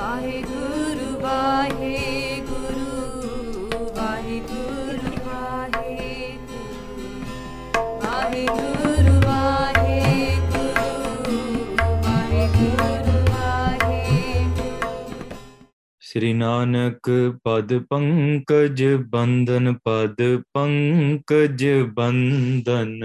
ਵਾਹਿਗੁਰੂ ਵਾਹਿਗੁਰੂ ਵਾਹਿਗੁਰੂ ਵਾਹਿਗੁਰੂ ਵਾਹਿਗੁਰੂ ਵਾਹਿਗੁਰੂ। ਵਾਹਿਗੁਰੂ ਸ੍ਰੀ ਨਾਨਕ ਪਦ ਪੰਕਜ ਬੰਦਨ ਪਦ ਪੰਕਜ ਬੰਦਨ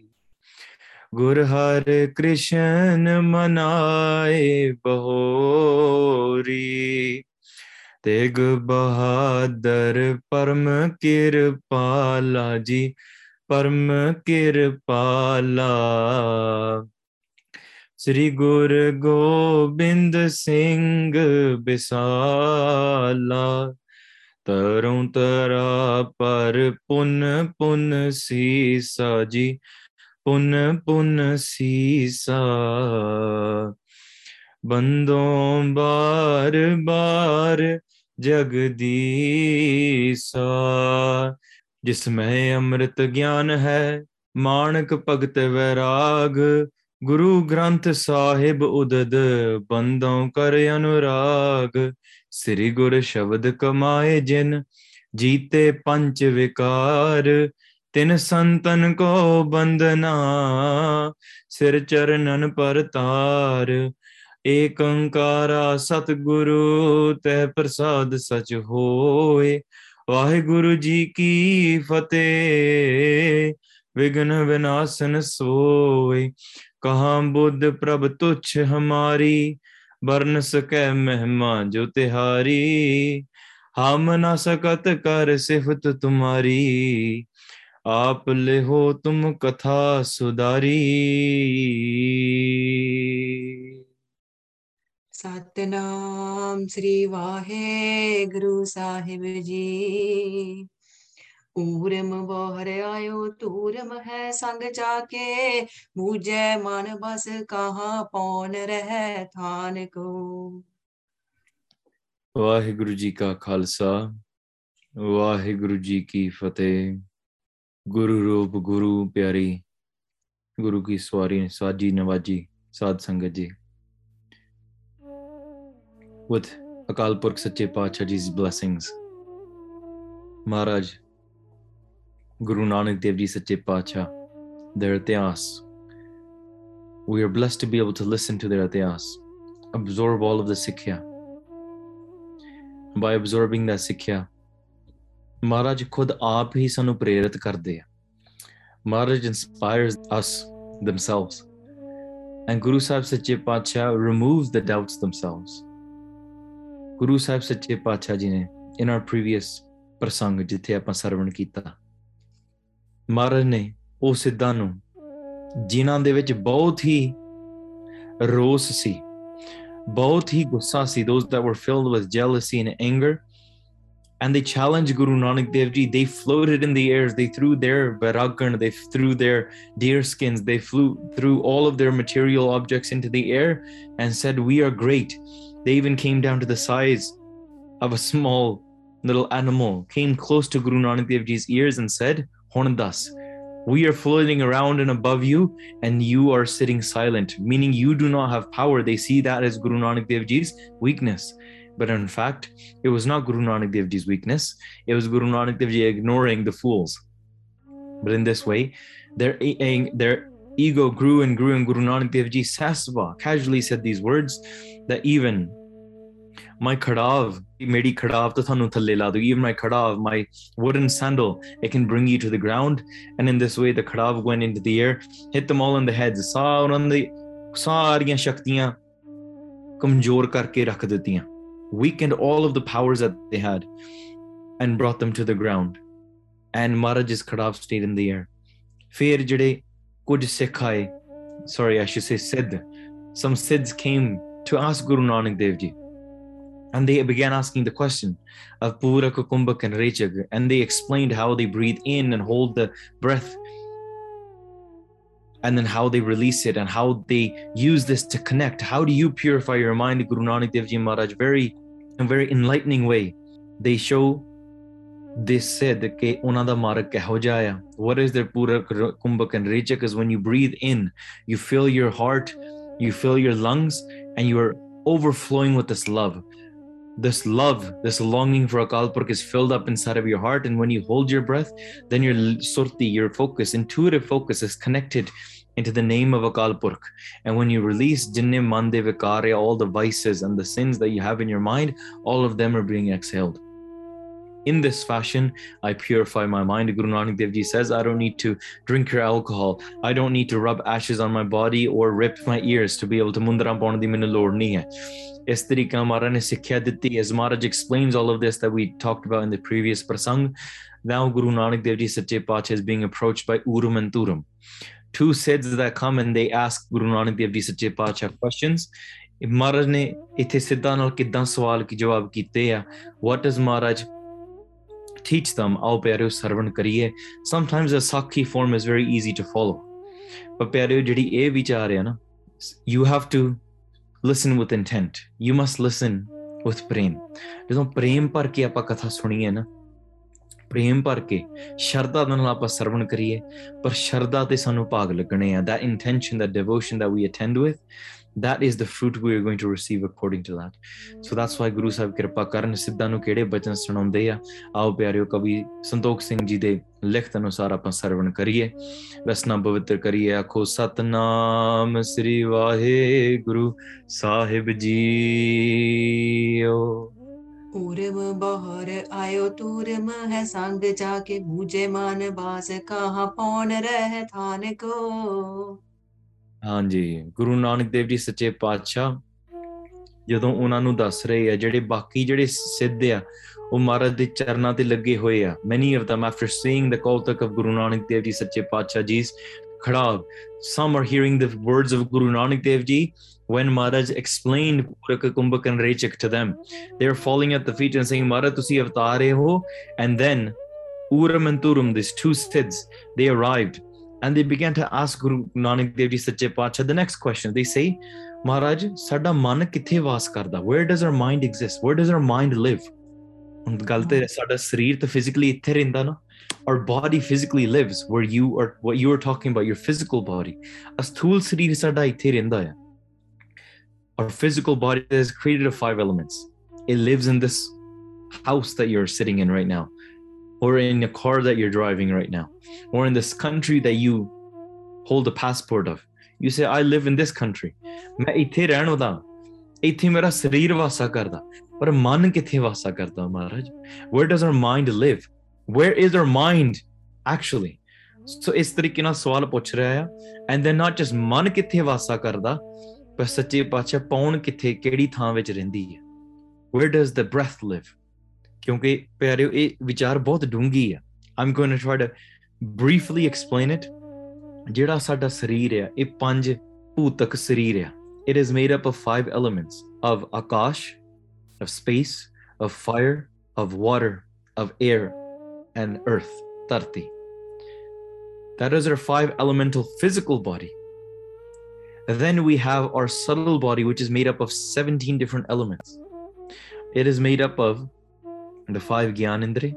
ਗੁਰ ਹਰ ਕ੍ਰਿਸ਼ਨ ਮਨਾਏ ਬਹੋਰੀ। ਤੇਗ ਬਹਾਦਰ ਪਰਮ ਕਿਰਪਾਲਾ ਜੀ ਪਰਮ ਕਿਰਪਾਲਾ ਸ੍ਰੀ ਗੁਰ ਗੋਬਿੰਦ ਸਿੰਘ ਬਿਸਾਲਾ ਤਰਉ ਤਰਾ ਪਰ ਪੁਨ ਪੁਨ ਸੀਸਾ ਜੀ ਪੁਨ ਪੁਨ ਸੀਸਾ, ਬੰਦੋਂ ਬਾਰ ਬਾਰ ਜਗਦੀਸਾ। ਜਿਸ ਮੈਂ ਅੰਮ੍ਰਿਤ ਗਿਆਨ ਹੈ ਮਾਨਕ ਭਗਤ ਵੈਰਾਗ, ਗੁਰੂ ਗ੍ਰੰਥ ਸਾਹਿਬ ਉਦਦ, ਬੰਦੋਂ ਕਰ ਅਨੁਰਾਗ। ਸ੍ਰੀ ਗੁਰ ਸ਼ਬਦ ਕਮਾਏ ਜਿਨ, ਜੀਤੇ ਪੰਜ ਵਿਕਾਰ। ਤਿਨ ਸੰਤਨ ਕੋ ਬੰਦਨਾ ਸਿਰ ਚਰਨਨ ਪਰ ਤਾਰ ਏਕ ਓੰਕਾਰਾ ਸਤਿਗੁਰੂ ਤੈ ਪ੍ਰਸਾਦ ਸਚ ਹੋਏ। ਵਾਹਿਗੁਰੂ ਜੀ ਕੀ ਫਤਿਹ ਵਿਗਨ ਵਿਨਾਸ਼ਨ ਸੋਏ। ਕਹਾ ਬੁੱਧ ਪ੍ਰਭ ਤੁਛ ਹਮਾਰੀ ਬਰਨ ਸਕੈ ਮਹਿਮਾ ਜੋ ਤਿਹਾਰੀ। ਹਮ ਨਾ ਸਕਤ ਕਰ ਸਿਫਤ ਤੁਮਾਰੀ आप ले हो तुम कथा सुधारी ਸਤਨਾਮ ਸ੍ਰੀ ਵਾਹਿਗੁਰੂ ਸਾਹਿਬ ਜੀ ਊਰਮ ਬੋਹਰ ਆਇਓ ਤੂਰਮ ਹੈ ਸੰਗ ਜਾਕੇ ਮੂਜੈ ਮਨ ਬਸ ਕਹਾਂ ਪੌਨ ਰਹਿ ਥਾਨ ਕੋ ਵਾਹਿਗੁਰੂ ਜੀ ਕਾ ਖਾਲਸਾ ਵਾਹਿਗੁਰੂ ਜੀ ਕੀ ਫਤਿਹ Guru roop, Guru प्यारी Guru की सवारी साजी नवाजी साध संगत जी with Akal Purkh Paacha ji's blessings. Maharaj Guru Nanak Dev ji Sache Paacha their atiyas. We are blessed to be able to listen to their atiyas. Absorb all of the sikhya. By absorbing that sikhya ਮਹਾਰਾਜ ਖੁਦ ਆਪ ਹੀ ਸਾਨੂੰ ਪ੍ਰੇਰਿਤ ਕਰਦੇ ਆ ਮਹਾਰਾਜ inspires us themselves and Guru Sahib Sache Pacha removes the doubts themselves ਗੁਰੂ ਸਾਹਿਬ ਸੱਚੇ ਪਾਤਸ਼ਾਹ ਜੀ ਨੇ ਇਨ ਆਰ ਪ੍ਰੀਵੀਅਸ ਪ੍ਰਸੰਗ ਜਿੱਥੇ ਆਪਾਂ ਸਰਵਣ ਕੀਤਾ ਮਹਾਰਾਜ ਨੇ ਉਹ ਸਿੱਧਾਂ ਨੂੰ ਜਿਨ੍ਹਾਂ ਦੇ ਵਿੱਚ ਬਹੁਤ ਹੀ ਰੋਸ ਸੀ ਬਹੁਤ ਹੀ ਗੁੱਸਾ ਸੀ those that were filled with jealousy and anger and they challenged Guru Nanak Dev Ji. They floated in the air. They threw their varagan, they threw their deer skins, they flew threw all of their material objects into the air and said, We are great. They even came down to the size of a small little animal, came close to Guru Nanak Dev Ji's ears and said, Horndas, we are floating around and above you, and you are sitting silent, meaning you do not have power. They see that as Guru Nanak Dev Ji's weakness. But in fact, it was not Guru Nanak Dev Ji's weakness, it was Guru Nanak Dev Ji ignoring the fools. But in this way, their, their ego grew and grew, and Guru Nanak Dev Ji Sasva casually said these words that even my khadav ਮੇਰੀ ਖੜਾਵ ਤਾਂ ਤੁਹਾਨੂੰ ਥੱਲੇ ਲਾ ਦੂਗੀ even my khadav my wooden sandal it can bring you to the ground and in this way the khadav went into the air hit them all in the heads ਸਾ ਉਹਨਾਂ ਦੀ ਸਾਰੀਆਂ ਸ਼ਕਤੀਆਂ ਕਮਜ਼ੋਰ ਕਰਕੇ ਰੱਖ ਦਿੱਤੀਆਂ weakened all of the powers that they had and brought them to the ground. And Maharaj's khadav stayed in the air. Fear jade kuj sekhai, sorry, I should say Siddh. Some Siddhs came to ask Guru Nanak Dev Ji. And they began asking the question of Puraka Kumbhak and Rechak. And they explained how they breathe in and hold the breath and then how they release it and how they use this to connect. How do you purify your mind? Guru Nanak Dev Ji Maharaj very a very enlightening way. They show they said that what is their pura kumbhak and rechak is when you breathe in you fill your heart you fill your lungs and you are overflowing with this love this love, this longing for Akal Purkh is filled up inside of your heart. And when you hold your breath, then your surti, your focus, intuitive focus is connected into the name of Akal Purkh. And when you release jinne, mande, vikare, all the vices and the sins that you have in your mind, all of them are being exhaled. In this fashion, I purify my mind. Guru Nanak Dev Ji says, I don't need to drink your alcohol. I don't need to rub ashes on my body or rip my ears to be able to mundaram. ਇਸ ਤਰੀਕਾ ਮਹਾਰਾਜ ਨੇ ਸਿੱਖਿਆ ਦਿੱਤੀ as Maharaj explains all of this that we talked about in the previous prasang now guru nanak dev ji sache is being approached by Ooram and turum. Two Siddhs that come and they ask guru nanak dev ji sache questions. Maharaj ਨੇ ਇੱਥੇ ਸਿੱਧਾ ਨਾਲ ਕਿਦਾਂ ਸਵਾਲ ਕੀ ਜਵਾਬ ਕੀਤੇ ਆ what is Maharaj teach them? ਆਓ ਪਿਆਰਿਓ ਸਰਵਣ ਕਰੀਏ sometimes a sakhi form is very easy to to ਪਰ ਪਿਆਰਿਓ ਜਿਹੜੀ ਇਹ ਵਿਚਾਰ ਹੈ ਨਾ you have listen with intent you must listen with prem ਜਦੋਂ ਪ੍ਰੇਮ ਭਰ ਕੇ ਆਪਾਂ ਕਥਾ ਸੁਣੀਏ ਨਾ ਪ੍ਰੇਮ ਭਰ ਕੇ ਸ਼ਰਧਾ ਨਾਲ ਆਪਾਂ ਸਰਵਣ ਕਰੀਏ ਪਰ ਸ਼ਰਧਾ ਤੇ ਸਾਨੂੰ ਭਾਗ ਲੱਗਣੇ ਆ that intention that devotion that we attend with that is the fruit we are going to receive according to that so that's why Guru Sahib ਕਿਰਪਾ ਕਰਨ ਸਿੱਧਾਂ ਨੂੰ ਕਿਹੜੇ ਬਚਨ ਸੁਣਾਉਂਦੇ ਆ ਆਓ ਪਿਆਰਿਓ ਕਵੀ ਸੰਤੋਖ ਸਿੰਘ ਜੀ ਦੇ ਲਿਖਤ ਅਨੁਸਾਰ ਆਪਾਂ ਸਰਵਣ ਕਰੀਏ। ਰਸਨਾ ਪਵਿੱਤਰ ਕਰੀਏ ਆਖੋ ਸਤਨਾਮ ਸ੍ਰੀ ਵਾਹਿਗੁਰੂ ਸਾਹਿਬ ਜੀਓ। ਪੂਰਮ ਬਹਰ ਆਇਓ ਤੂਰਮ ਹੈ ਸੰਗ ਜਾ ਕੇ ਬੂਝੇ ਮਨ ਬਾਸ ਕਹਾ ਪੌਣ ਰਹਿ ਥਾਨ ਕੋ। ਹਾਂਜੀ ਗੁਰੂ ਨਾਨਕ ਦੇਵ ਜੀ ਸੱਚੇ ਪਾਤਸ਼ਾਹ ਜਦੋਂ ਉਹਨਾਂ ਨੂੰ ਦੱਸ ਰਹੇ ਆ ਜਿਹੜੇ ਬਾਕੀ ਜਿਹੜੇ ਸਿੱਧ ਆ ਉਹ ਮਹਾਰਾਜ ਦੇ ਚਰਨਾਂ ਤੇ ਲੱਗੇ ਹੋਏ ਆ many of them after seeing the Kautak of Guru Nanak Dev Ji Sache Pacha Ji's khadav some are hearing the words of Guru Nanak Dev Ji when Maharaj explained Puraka Kumbhak and Rechak to them they're falling at the feet and saying Maharaj ਤੁਸੀਂ ਅਵਤਾਰ ਰਹੇ ਹੋ and then Uram and Turum these two siddhs they arrived and they began to ask Guru Nanak Dev Ji Sache Pacha the next question. They say, Maharaj, ਸਾਡਾ ਮਨ ਕਿੱਥੇ ਵਾਸ ਕਰਦਾ? Where does our mind exist? Where does our mind live? ਹੁਣ ਗੱਲ ਤੇ ਸਾਡਾ ਸਰੀਰ ਤਾਂ physically ਇੱਥੇ ਰਹਿੰਦਾ ਨਾ our body physically lives where you are what you are talking about your physical body ਅਸਥੂਲ ਸਰੀਰ ਸਾਡਾ ਇੱਥੇ ਰਹਿੰਦਾ ਹੈ our physical body is created of five elements it lives in this house that you're sitting in right now or in a car that you're driving right now, or in this country that you hold a passport of. You say, I live in this country. ਮੈਂ ਇੱਥੇ ਰਹਿਣ ਵਾਲਾ ਇੱਥੇ ਮੇਰਾ ਸਰੀਰ ਵਾਸਾ ਕਰਦਾ, ਪਰ ਮਨ ਕਿੱਥੇ ਵਾਸਾ ਕਰਦਾ ਮਹਾਰਾਜ? Where does our mind live? Where is our mind, actually? So, ਇਸ ਤਰੀਕੇ ਨਾਲ ਸਵਾਲ ਪੁੱਛ ਰਿਹਾ ਆ। And then not just ਮਨ ਕਿੱਥੇ ਵਾਸਾ ਕਰਦਾ, ਪਰ ਸੱਚੇ ਪਾਤਸ਼ਾਹ ਪੌਣ ਕਿੱਥੇ, ਕਿਹੜੀ ਥਾਂ ਵਿੱਚ ਰਹਿੰਦੀ ਹੈ? Where does the breath live? ਕਿਉਂਕਿ ਪਿਆਰਿਓ, ਇਹ ਵਿਚਾਰ ਬਹੁਤ ਡੂੰਗੀ ਆ। I'm going to try to briefly explain it ਜਿਹੜਾ ਸਾਡਾ ਸਰੀਰ ਆ, ਇਹ ਪੰਜ ਭੂਤਕ ਸਰੀਰ ਆ। It is made up of five elements of akash of space of fire of water of air and earth tarti that is our five elemental physical body then we have our subtle body which is made up of 17 different elements it is made up of the five Gyanindri.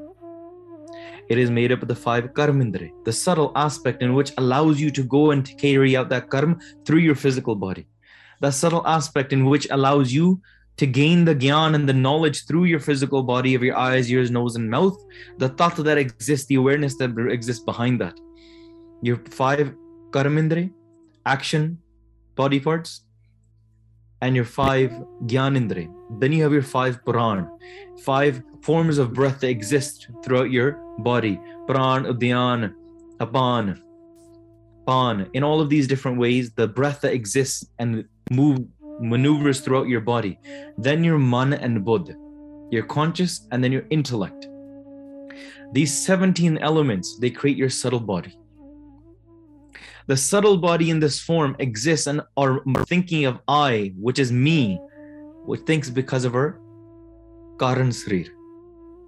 It is made up of the five Karmindri, the subtle aspect in which allows you to go and carry out that karma through your physical body. The subtle aspect in which allows you to gain the gyan and the knowledge through your physical body of your eyes, ears, nose, and mouth. The thought that exists, the awareness that exists behind that. Your five Karmindri, action, body parts, and your five Gyanindre. Then you have your five Pran, five forms of breath that exist throughout your body. Pran, Udyan, Apan, Pan. In all of these different ways, the breath that exists and move maneuvers throughout your body. Then your man and Buddha, your conscious, and then your intellect. These 17 elements, they create your subtle body. The subtle body in this form exists and are thinking of I, which is me, which thinks because of her Karan Srir,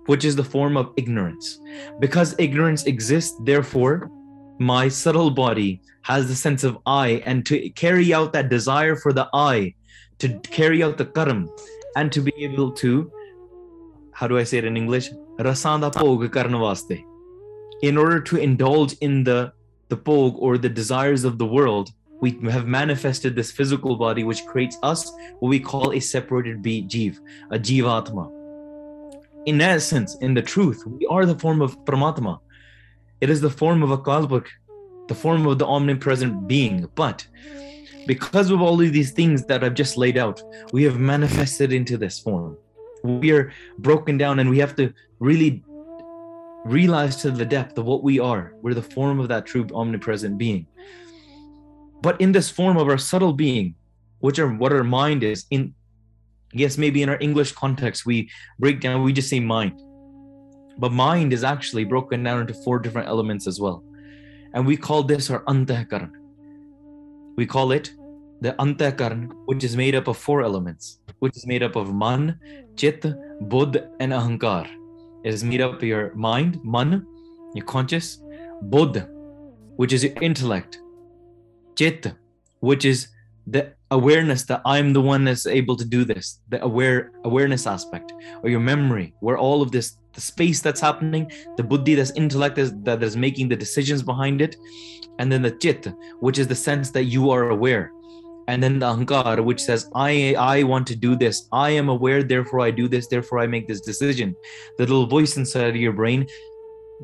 which is the form of ignorance. Because ignorance exists, therefore, my subtle body has the sense of I, and to carry out that desire for the I, to carry out the karam, and to be able to, how do I say it in English? Rasanda pog karan vaste. In order to indulge in the the pog or the desires of the world, we have manifested this physical body which creates us what we call a separated be jeev, a jivatma. In essence, in the truth, we are the form of Paramatma. It is the form of a kalpak, the form of the omnipresent being. But because of all of these things that I've just laid out, we have manifested into this form. We are broken down and we have to really realize to the depth of what we are. We're the form of that true omnipresent being. But in this form of our subtle being, which are what our mind is, in yes, maybe in our English context, we break down, we just say mind. But mind is actually broken down into four different elements as well. And we call this our antahkaran. We call it the antahkaran, which is made up of four elements, which is made up of man, chit, buddh, and ahankar. It is made up of your mind, man, your conscious, buddh, which is your intellect, chit, which is the awareness that I'm the one that's able to do this, the aware awareness aspect, or your memory, where all of this, the space that's happening, the buddhi, that's intellect is, that is making the decisions behind it, and then the chit, which is the sense that you are aware, and then the ahankar, which says I I want to do this, I am aware, therefore I do this, therefore I make this decision. The little voice inside your brain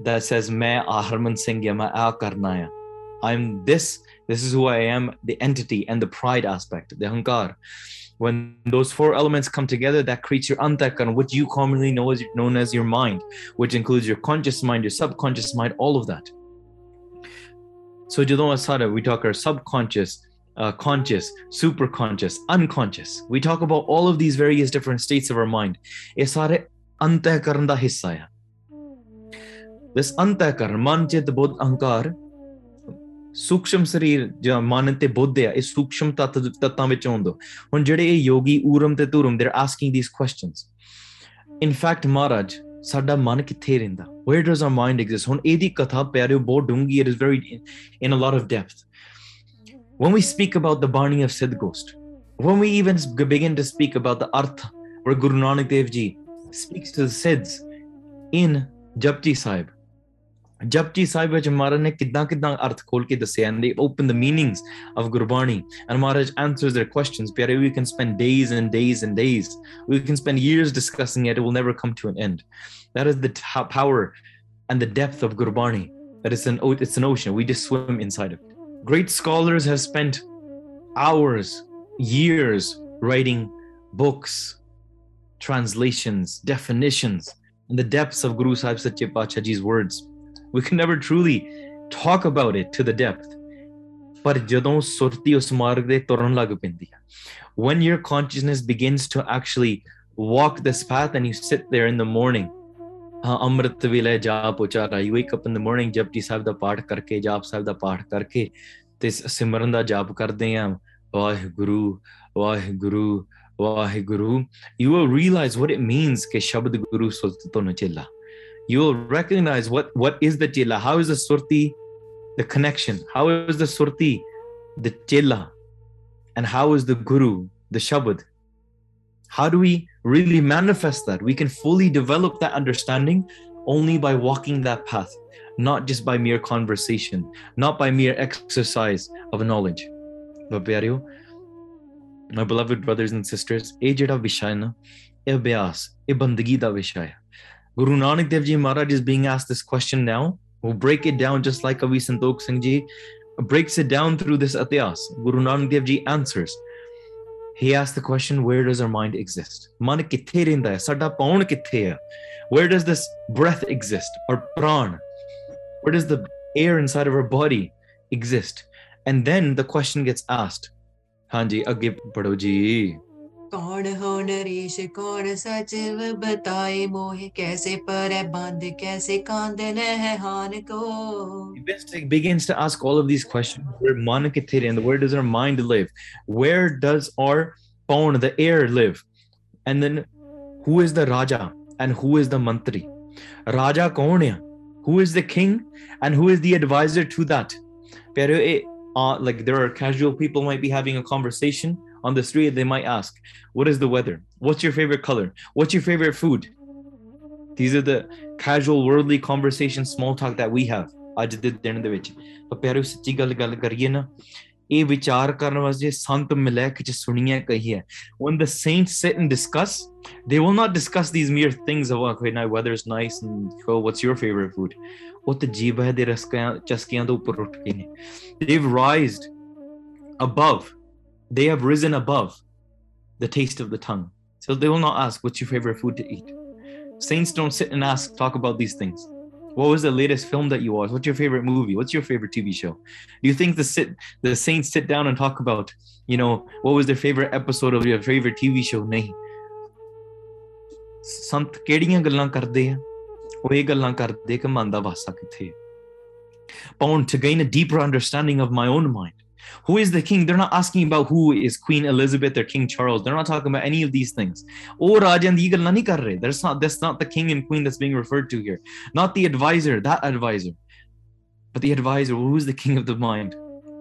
that says. I'm this this is who I am, the entity and the pride aspect, the hankar when those four elements come together that creates your antahkaran what you commonly know as known as your mind which includes your conscious mind your subconscious mind all of that so jadon asada we talk our subconscious uh, conscious, superconscious, unconscious. We talk about all of these various different states of our mind. this सारे अंतःकरण का ਸੂਖਸ਼ਮ ਸਰੀਰ ਜਾਂ ਮਨ ਤੇ ਬੁੱਧ ਆ ਇਹ ਸੂਖਸ਼ਮ ਤੱਤ ਤੱਤਾਂ ਵਿੱਚ ਆਉਂਦੇ ਹੁਣ ਜਿਹੜੇ ਇਹ ਯੋਗੀ ਊਰਮ ਤੇ ਧੂਰਮ they asking these questions in fact Maharaj ਸਾਡਾ ਮਨ ਕਿੱਥੇ ਰਹਿੰਦਾ? Where does our mind exist ਹੁਣ ਇਹਦੀ ਕਥਾ ਪਿਆਰਿਓ ਬਹੁਤ ਡੂੰਗੀ it is very in a lot of depth when we speak about the Barney of Siddh Ghost, when we even begin to speak about the Artha, where Guru Nanak Dev Ji speaks to the Siddhs in Japji Sahib, Japji Sahib ਵਿੱਚ ਮਹਾਰਾਜ ਨੇ ਕਿੱਦਾਂ ਕਿੱਦਾਂ ਅਰਥ ਖੋਲ ਕੇ ਦੱਸਿਆ and they open the meanings of Gurbani and Maharaj answers their questions ਪਿਆਰੇ we can spend days and days and days we can spend years discussing it it will never come to an end that is the t- power and the depth of Gurbani that it's an it's an ocean we just swim inside of it great scholars have spent hours years writing books translations definitions in the depths of Guru Sahib Sache Pacha Ji's words we can never truly talk about it to the depth ਪਰ ਜਦੋਂ ਸੁਰਤੀ ਉਸ ਮਾਰਗ ਦੇ ਤੁਰਨ ਲੱਗ ਪੈਂਦੀ ਹੈ when your consciousness begins to actually walk this path and you sit there in the morning ਹਾਂ ਅੰਮ੍ਰਿਤ ਵੇਲੇ ਜਾਪ ਉਚਾਰਾ you wake up in the morning Japji Sahib ਦਾ ਪਾਠ ਕਰਕੇ ਜਾਪ ਸਾਹਿਬ ਦਾ ਪਾਠ ਕਰਕੇ ਤੇ ਸਿਮਰਨ ਦਾ ਜਾਪ ਕਰਦੇ ਆ Waheguru Waheguru Waheguru you will realize what it means ਕਿ ਸ਼ਬਦ ਗੁਰੂ ਸੁਰਤ ਤੋਂ ਨਚੇਲਾ you will recognize what what is the chela how is the surti the connection how is the surti the chela and how is the guru the shabad how do we really manifest that we can fully develop that understanding only by walking that path not just by mere conversation not by mere exercise of knowledge but ਪਿਆਰਿਓ my beloved brothers and sisters ਇਹ ਜਿਹੜਾ ਵਿਸ਼ਾ ਹੈ ਨਾ ਇਹ ਅਭਿਆਸ ਇਹ ਬੰਦਗੀ ਦਾ ਵਿਸ਼ਾ ਹੈ Guru Nanak Dev Ji Maharaj is being asked this question now. We'll break it down just like Avi Santokh Singh Ji breaks it down through this Atiyas. Guru Nanak Dev Ji answers. He asks the question, where does our mind exist? Man kithe rinda hai? Sada paun kithe hai? Where does this breath exist or pran? Where does the air inside of our body exist? And then the question gets asked. Hanji, agge padho ji. कौन हो nourish कौन सचिव बताए मोहे कैसे पर बंद कैसे कांदन है हान को Investing begins to ask all of these questions. Where man kithir and where does our mind live? Where does our pawn, the air, live? And then who is the Raja and who is the Mantri? Raja kaun hai? Who is the king and who is the advisor to that? Pero, uh, eh, ah, like there are casual people might be having a conversation on the street. They might ask, "What is the weather? What's your favorite color? What's your favorite food?" These are the casual worldly conversation, small talk that we have. ਅੱਜ ਦੇ ਦਿਨ ਦੇ ਵਿੱਚ ਪਰ ਪਿਆਰਿਓ ਸੱਚੀ ਗੱਲ ਗੱਲ ਕਰੀਏ ਨਾ ਇਹ ਵਿਚਾਰ ਕਰਨ ਵਾਸਤੇ ਸੰਤ ਮਿਲਕ ਚ ਸੁਣੀਏ ਕਹੀ ਹੈ when the saints sit and discuss they will not discuss these mere things of okay now weather is nice and oh what's your favorite food ਉਹ ਤੇ ਜੀਵ ਹੈ ਦੇ ਰਸਕਿਆਂ ਚਸਕਿਆਂ ਤੋਂ ਉੱਪਰ ਉੱਠ ਕੇ ਨੇ they've rised above they have risen above the taste of the tongue so they will not ask what's your favorite food to eat saints don't sit and ask talk about these things what was the latest film that you watched? What's your favorite movie? What's your favorite TV show? Do you think the sit the saints sit down and talk about, you know, what was their favorite episode of your favorite TV show? ਨਹੀਂ ਸੰਤ ਕਿਹੜੀਆਂ ਗੱਲਾਂ ਕਰਦੇ ਆ ਉਹ ਇਹ ਗੱਲਾਂ ਕਰਦੇ ਕਿ ਮਨ ਦਾ ਵਾਸਾ ਕਿੱਥੇ ਹੈ Pawn to gain a deeper understanding of my own mind. who is the king? They're not asking about who is Queen Elizabeth or King Charles. They're not talking about any of these things. Oh, Rajan Digal That's not that's not the king and queen that's being referred to here. Not the advisor, that advisor. But the advisor, who is the king of the mind?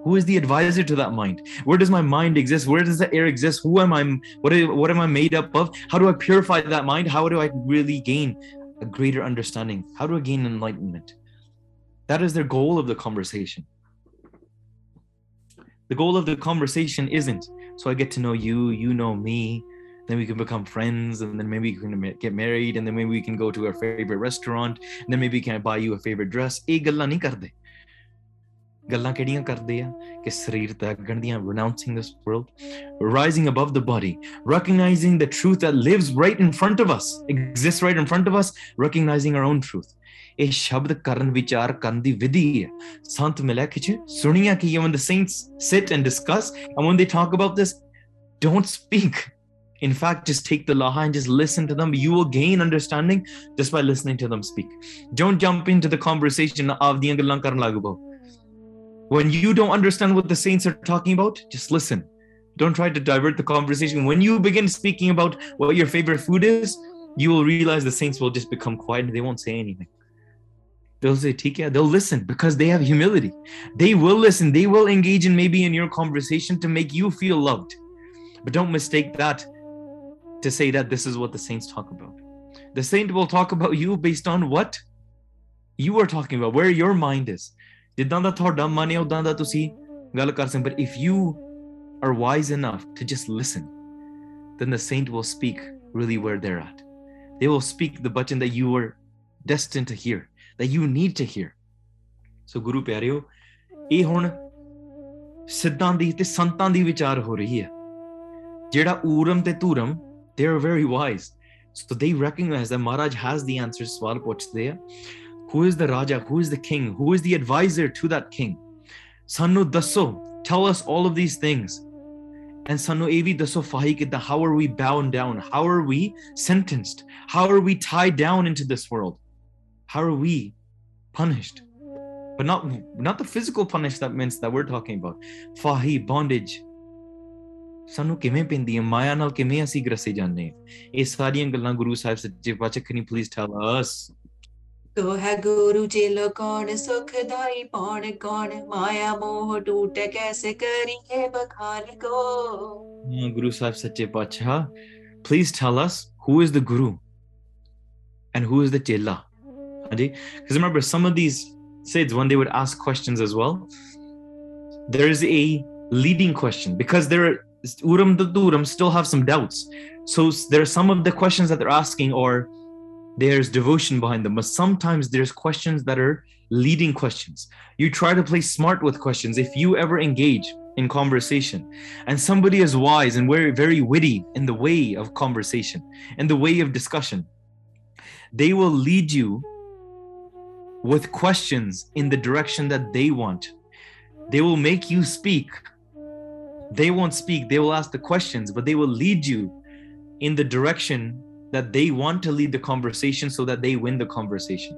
Who is the advisor to that mind? Where does my mind exist? Where does the air exist? Who am I? What, is, what am I made up of? How do I purify that mind? How do I really gain a greater understanding? How do I gain enlightenment? That is their goal of the conversation. The goal of the conversation isn't so I get to know you, you know me, then we can become friends, and then maybe we can ma- get married, and then maybe we can go to our favorite restaurant, and then maybe can I buy you a favorite dress? ਇਹ ਗੱਲਾਂ ਨਹੀਂ ਕਰਦੇ ਗੱਲਾਂ ਕਿਹੜੀਆਂ ਕਰਦੇ ਆ ਕਿ ਸਰੀਰ ਤੱਕਣ ਦੀਆਂ renouncing this world rising above the body recognizing the truth that lives right in front of us exists right in front of us recognizing our own truth ਇਹ ਸ਼ਬਦ ਕਰਨ ਵਿਚਾਰ ਕਰਨ ਦੀ ਵਿਧੀ ਹੈ ਸੰਤ ਮਿਲਕ ਚ ਸੁਣੀਆਂ ਕਿ when the saints sit and discuss and when they talk about this don't speak in fact just take the laha and just listen to them you will gain understanding just by listening to them speak don't jump into the conversation of ਦੀਆਂ ਗੱਲਾਂ ਕਰਨ ਲੱਗ ਪਓ when you don't understand what the saints are talking about just listen don't try to divert the conversation when you begin speaking about what your favorite food is you will realize the saints will just become quiet and they won't say anything they'll say take care. They'll listen because they have humility. They will listen. They will engage in maybe in your conversation to make you feel loved. But don't mistake that to say that this is what the saints talk about. The saint will talk about you based on what you are talking about where your mind is. ਜਿੱਦਾਂ ਦਾ ਤੁਹਾਡਾ ਮਨ ਹੈ ਉਦਾਂ ਦਾ ਤੁਸੀਂ ਗੱਲ but if you are wise enough to just listen then the saint will speak really where they're at. They will speak the button that you were destined to hear that you need to hear so ਗੁਰੂ ਪਿਆਰਿਓ ਇਹ ਹੁਣ ਸਿੱਧਾਂ ਦੀ ਤੇ ਸੰਤਾਂ ਦੀ ਵਿਚਾਰ ਹੋ ਰਹੀ ਹੈ ਜਿਹੜਾ ਊਰਮ ਤੇ ਧੂਰਮ they are very wise so they recognize that maharaj has the answers ਸਵਾਲ ਪੁੱਛਦੇ ਆ who is the raja who is the king who is the advisor to that king ਸਾਨੂੰ ਦੱਸੋ tell us all of these things and ਸਾਨੂੰ ਇਹ ਵੀ ਦੱਸੋ ਫਾਹੀ ਕਿੱਦਾਂ how are we bound down how are we sentenced how are we tied down into this world how are we punished? But not not the physical punishments that we're talking about. Fahi, bondage. ਸਾਨੂੰ ਕਿਵੇਂ ਪੈਂਦੀ ਹੈ ਮਾਇਆ ਨਾਲ ਕਿਵੇਂ ਅਸੀਂ ਗ੍ਰਸੇ ਜਾਂਦੇ ਹਾਂ ਇਹ ਸਾਰੀਆਂ ਗੱਲਾਂ ਗੁਰੂ ਸਾਹਿਬ ਸੱਚੇ ਪਾਤਸ਼ਾਹ ਕਨੀ ਪਲੀਜ਼ ਟੈਲ ਅਸ ਤੋਹ ਗੁਰੂ ਜੀ ਲੋ ਕੌਣ ਸੁਖਦਾਈ ਪੌਣ ਕੌਣ ਮਾਇਆ ਮੋਹ ਟੂਟ ਕੈਸੇ ਕਰੀਏ ਬਖਾਨ ਕੋ ਗੁਰੂ ਸਾਹਿਬ ਸੱਚੇ ਪਾਤਸ਼ਾਹ please tell us who is the guru and who is the chela because remember, some of these Siddhs, when they would ask questions as well, there is a leading question because there are Ooram the Dhooram still have some doubts. So there are some of the questions that they're asking, or there's devotion behind them, but sometimes there's questions that are leading questions. You try to play smart with questions. If you ever engage in conversation and somebody is wise and very very witty in the way of conversation in the way of discussion they will lead you with questions in the direction that they want. They will make you speak. They won't speak. They will ask the questions but they will lead you in the direction that they want to lead the conversation so that they win the conversation.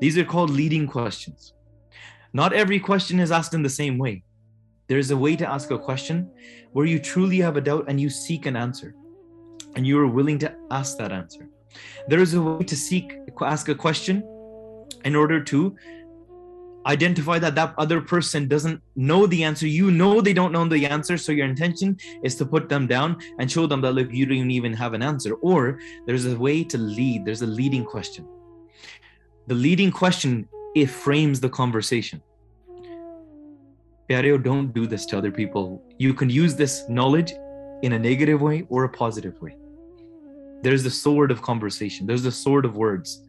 These are called leading questions. Not every question is asked in the same way. There's a way to ask a question where you truly have a doubt and you seek an answer and you are willing to ask that answer. There is a way to seek ask a question in order to identify that that other person doesn't know the answer you know they don't know the answer so your intention is to put them down and show them that look you don't even have an answer or there's a way to lead there's a leading question the leading question it frames the conversation Pyareo, don't do this to other people. You can use this knowledge in a negative way or a positive way. There's the sword of conversation, there's the sword of words.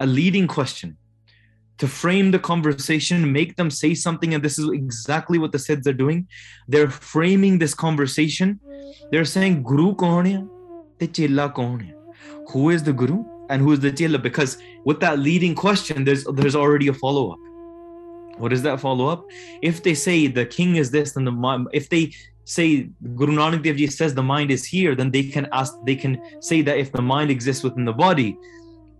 A leading question to frame the conversation, make them say something, and this is exactly what the Siddhs are doing. They're framing this conversation. They're saying, Guru kaun hai? Chela kaun hai? Who is the Guru and who is the chela? Because with that leading question, there's there's already a follow-up. What is that follow up? If they say the king is this, then the if they say Guru Nanak Dev Ji says the mind is here, then they can ask, they can say that if the mind exists within the body,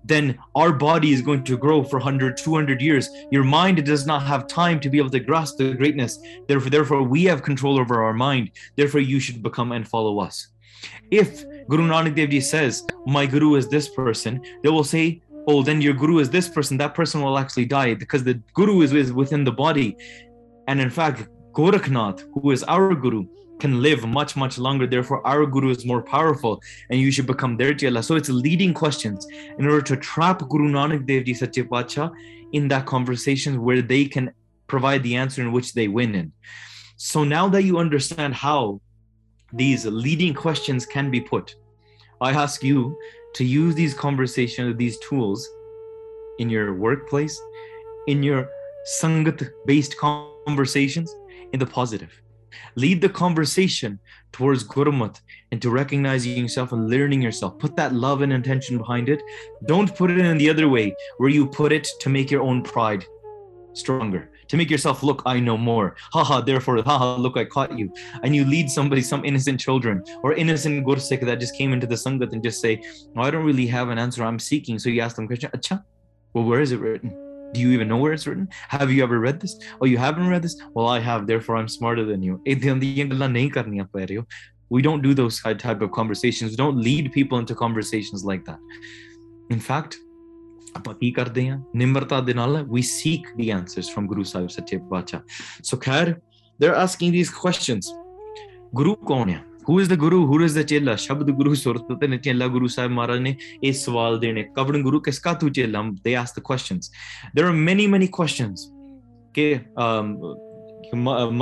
then our body is going to grow for 100, 200 years. Your mind does not have time to be able to grasp the greatness. Therefore, therefore, we have control over our mind. Therefore, you should become and follow us. If Guru Nanak Dev Ji says, My Guru is this person, they will say, oh, then your guru is this person, that person will actually die because the guru is, within the body. And in fact, Gorakhnath, who is our guru, can live much, much longer. Therefore, our guru is more powerful and you should become their chela. So it's leading questions in order to trap Guru Nanak Dev Ji Sache Pacha in that conversation where they can provide the answer in which they win in. So now that you understand how these leading questions can be put, I ask you to use these conversations, these tools in your workplace, in your sangat based conversations, in the positive. Lead the conversation towards Gurmat and to recognizing yourself and learning yourself. Put that love and intention behind it. Don't put it in the other way where you put it to make your own pride stronger to make yourself look i know more haha therefore haha look i caught you and you lead somebody some innocent children or innocent gursikh that just came into the sangat and just say oh, i don't really have an answer i'm seeking so you ask them question Acha, well where is it written do you even know where it's written have you ever read this oh you haven't read this well i have therefore i'm smarter than you we don't do those type of conversations we don't lead people into conversations like that in fact ਆਪਾਂ ਕੀ ਕਰਦੇ ਹਾਂ ਨਿਮਰਤਾ ਦੇ ਨਾਲ we seek the answers from guru ਸਾਹਿਬ ਸੱਚੇ ਪਾਤਸ਼ਾਹ so ਖੈਰ they're asking these questions ਗੁਰੂ ਕੌਣ who is the guru? Who is the chela shabd guru surat ne chela guru sahib maharaj ne eh sawal dene. Kavan guru kiska tu they ask the questions. There are many many questions. Ke um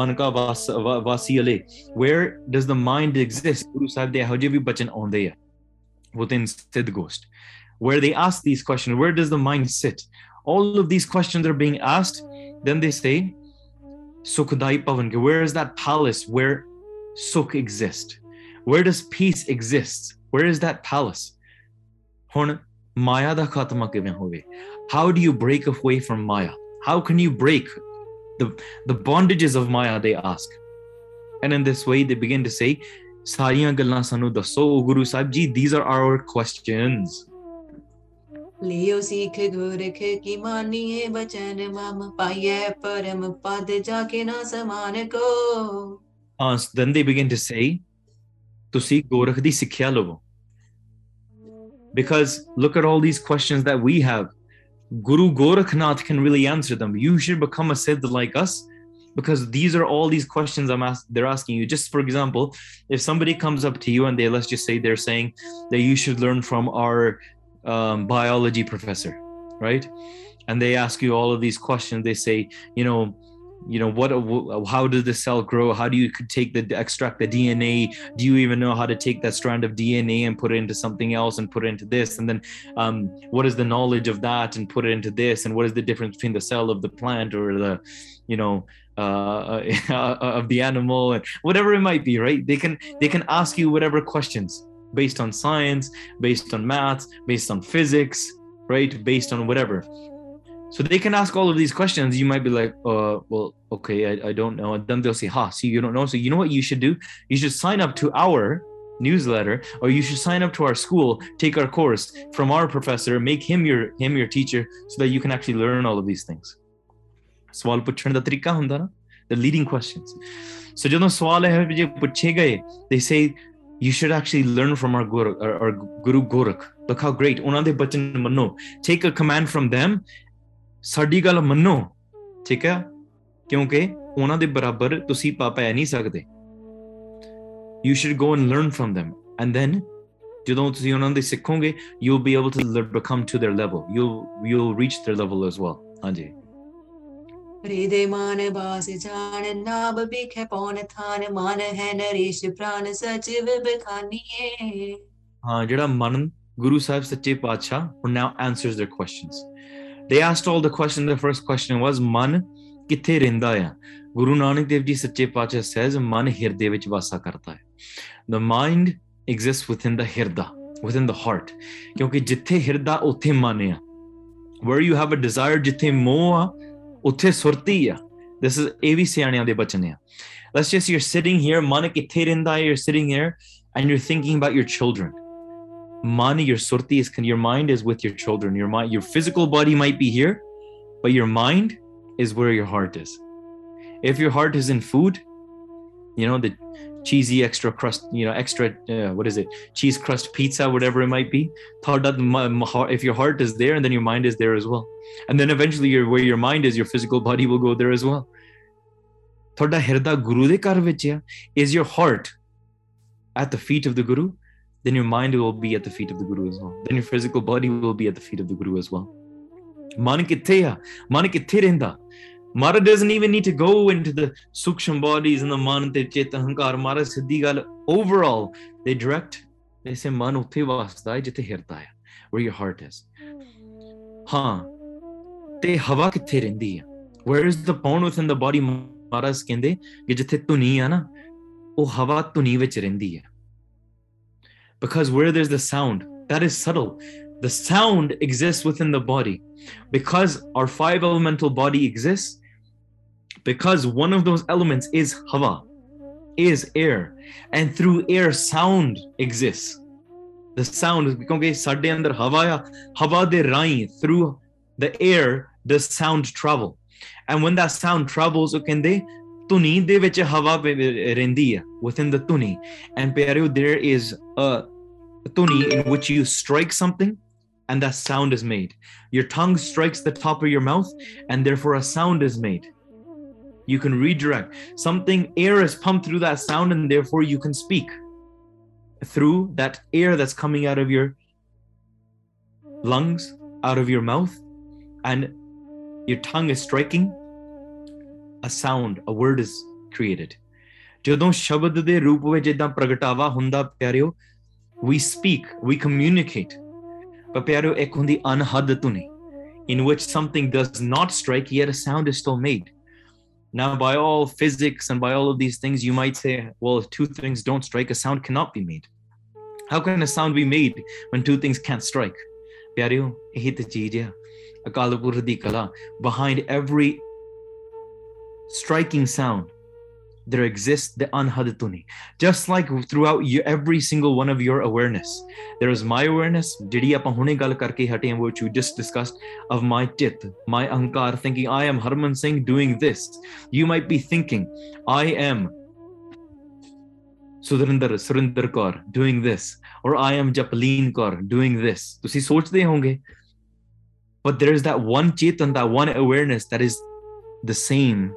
man ka vas vasi ale where does the mind exist? Guru sahib de hoje vi bachan aunde within Sidh Gosht. Where they ask these questions where does the mind sit? All of these questions are being asked. Then they say sukhdai pavan where is that palace where sukh exists where does peace exist where is that palace maya how do you break away from maya how can you break the the bondages of maya they ask and in this way they begin to say ਸਾਰੀਆਂ ਗੱਲਾਂ ਸਾਨੂੰ ਦੱਸੋ Guru Sahib ji these are our questions ਲਿਓ ਸਿੱਖ ਗੁਰਖ ਕੀ ਮਾਨੀਏ ਬਚਨ ਮਮ ਪਾਈਏ ਪਰਮ ਪਦ ਜਾ ਕੇ ਨਾ ਸਮਾਨ ਕੋ uh, then they begin to say ਤੁਸੀਂ ਗੋਰਖ ਦੀ ਸਿੱਖਿਆ ਲਵੋ because look at all these questions that we have guru gorakhnath can really answer them you should become a siddh like us because these are all these questions i'm asked they're asking you just for example if somebody comes up to you and they let's just say they're saying that you should learn from our um, biology professor, right? And they ask you all of these questions. They say, you know, you know what how does the cell grow? How do you take the extract the dna do you even know how to take that strand of dna and put it into something else and put it into this? And then um, what is the knowledge of that and put it into this? And what is the difference between the cell of the plant or the you know uh, of the animal? And whatever it might be right? They can they can ask you whatever questions based on science based on maths based on physics right? Based on whatever so they can ask all of these questions. You might be like, uh, well, okay, I, I don't know. And then they'll say, ha, see, you don't know. So you know what you should do? You should sign up to our newsletter or you should sign up to our school take our course from our professor make him your him your teacher so that you can actually learn all of these things ਸਵਾਲ ਪੁੱਛਣ ਦਾ ਤਰੀਕਾ ਹੁੰਦਾ ਨਾ the leading questions so ਜਦੋਂ ਸਵਾਲ ਇਹ ਜੇ ਪੁੱਛੇ ਗਏ they say you should actually learn from our guru our, our guru gorak look how great ਉਹਨਾਂ ਦੇ ਬਚਨ ਮੰਨੋ take a command from them ਸਾਡੀ ਗੱਲ ਮੰਨੋ ਠੀਕ ਹੈ ਕਿਉਂਕਿ ਉਹਨਾਂ ਦੇ ਬਰਾਬਰ ਤੁਸੀਂ ਪਾ ਪੈ ਨਹੀਂ ਸਕਦੇ you should go and learn from them and then ਜਦੋਂ ਤੁਸੀਂ ਉਹਨਾਂ ਦੇ ਸਿੱਖੋਗੇ you'll be able to become to their level you'll you'll reach their level as well ਹਾਂਜੀ हृदय मान बास जान नाभ बिखे पौन थान मान है नरेश प्राण सचिव बखानिए ਹਾਂ ਜਿਹੜਾ ਮਨ ਗੁਰੂ ਸਾਹਿਬ ਸੱਚੇ ਪਾਤਸ਼ਾਹ ਹੁਣ now answers their questions they asked all the question the first question was ਮਨ ਕਿੱਥੇ ਰਹਿੰਦਾ ਆ ਗੁਰੂ ਨਾਨਕ ਦੇਵ ਜੀ ਸੱਚੇ ਪਾਤਸ਼ਾਹ says ਮਨ ਹਿਰਦੇ ਵਿੱਚ ਵਾਸਾ ਕਰਦਾ ਹੈ the mind exists within the ਹਿਰਦਾ within the heart ਕਿਉਂਕਿ ਜਿੱਥੇ ਹਿਰਦਾ ਉੱਥੇ ਮਨ ਆ where you have a desire ਜਿੱਥੇ ਮੋਹ ਆ ਉੱਥੇ ਸੁਰਤੀ ਆ this is ਇਹ ਵੀ ਸਿਆਣਿਆਂ ਦੇ ਬਚਨ ਆ let's just you're sitting here ਮਨ ਕਿੱਥੇ ਰਹਿੰਦਾ ਹੈ you're sitting here and you're thinking about your children Mani, your surti is your mind is with your children. Your mind, your physical body might be here, but your mind is where your heart is. If your heart is in food, you know, the cheesy extra crust, you know, extra uh, what is it? Cheese crust pizza, whatever it might be. If your heart is there, and then your mind is there as well. And then eventually your where your mind is, your physical body will go there as well. ਤੁਹਾਡਾ ਹਿਰਦਾ ਗੁਰੂ ਦੇ ਘਰ ਵਿੱਚ ਆ is your heart at the feet of the guru then your mind will be at the feet of the Guru as well. Then your physical body will be at the feet of the Guru as well. Man kitteya, man renda. Mara doesn't even need to go into the suksham bodies and the man te chetahankar. Mara siddhi gal. Overall, they direct, they say man utte vasda jite hirta hai, where your heart is. Ha. Te hava kitte rendi Where is the pawn within the body? Mara kende, ਕਿ ਜਿੱਥੇ ਧੁਨੀ ਆ ਨਾ ਉਹ ਹਵਾ ਧੁਨੀ ਵਿੱਚ ਰਹਿੰਦੀ ਹੈ because where there's the sound, that is subtle. The sound exists within the body. Because our five elemental body exists, because one of those elements is hava, is air, and through air, sound exists. The sound is ਕਿਉਂਕਿ ਸਾਡੇ ਅੰਦਰ ਹਵਾ ਆ ਹਵਾ ਦੇ ਰਾਹੀਂ through the air does sound travel and when that sound travels ਉਹ ਕਹਿੰਦੇ ਧੁਨੀ ਦੇ ਵਿੱਚ ਹਵਾ ਰਹਿੰਦੀ ਆ within the ਧੁਨੀ and ਪਿਆਰਿਓ there is a ਧੁਨੀ in which you strike something and that sound is made your tongue strikes the top of your mouth and therefore a sound is made you can redirect something air is pumped through that sound and therefore you can speak through that air that's coming out of your lungs out of your mouth and your tongue is striking a sound, a word is created. ਜਦੋਂ ਸ਼ਬਦ ਦੇ ਰੂਪ ਵਿੱਚ ਇਦਾਂ ਪ੍ਰਗਟਾਵਾ ਹੁੰਦਾ ਪਿਆਰਿਓ we speak we communicate but ਪਿਆਰਿਓ ਇੱਕ ਹੁੰਦੀ ਅਨਹਦ ਧੁਨੀ in which something does not strike yet a sound is still made now by all physics and by all of these things you might say well if two things don't strike a sound cannot be made how can a sound be made when two things can't strike ਪਿਆਰਿਓ ਇਹ ਤੇ ਚੀਜ਼ ਹੈ ਅਕਾਲ ਪੁਰਖ ਦੀ ਕਲਾ behind every striking sound, there exists the anhadatuni. Just like throughout you, every single one of your awareness, there is my awareness, which we just discussed, of my chit, my ankar, thinking I am Harman Singh doing this. You might be thinking, I am Sudharinder, Surinder Kaur doing this, or I am Japaleen Kaur doing this. ਤੁਸੀਂ ਸੋਚਦੇ ਹੋਵੋਗੇ but there is that one chetan, that one awareness that is the same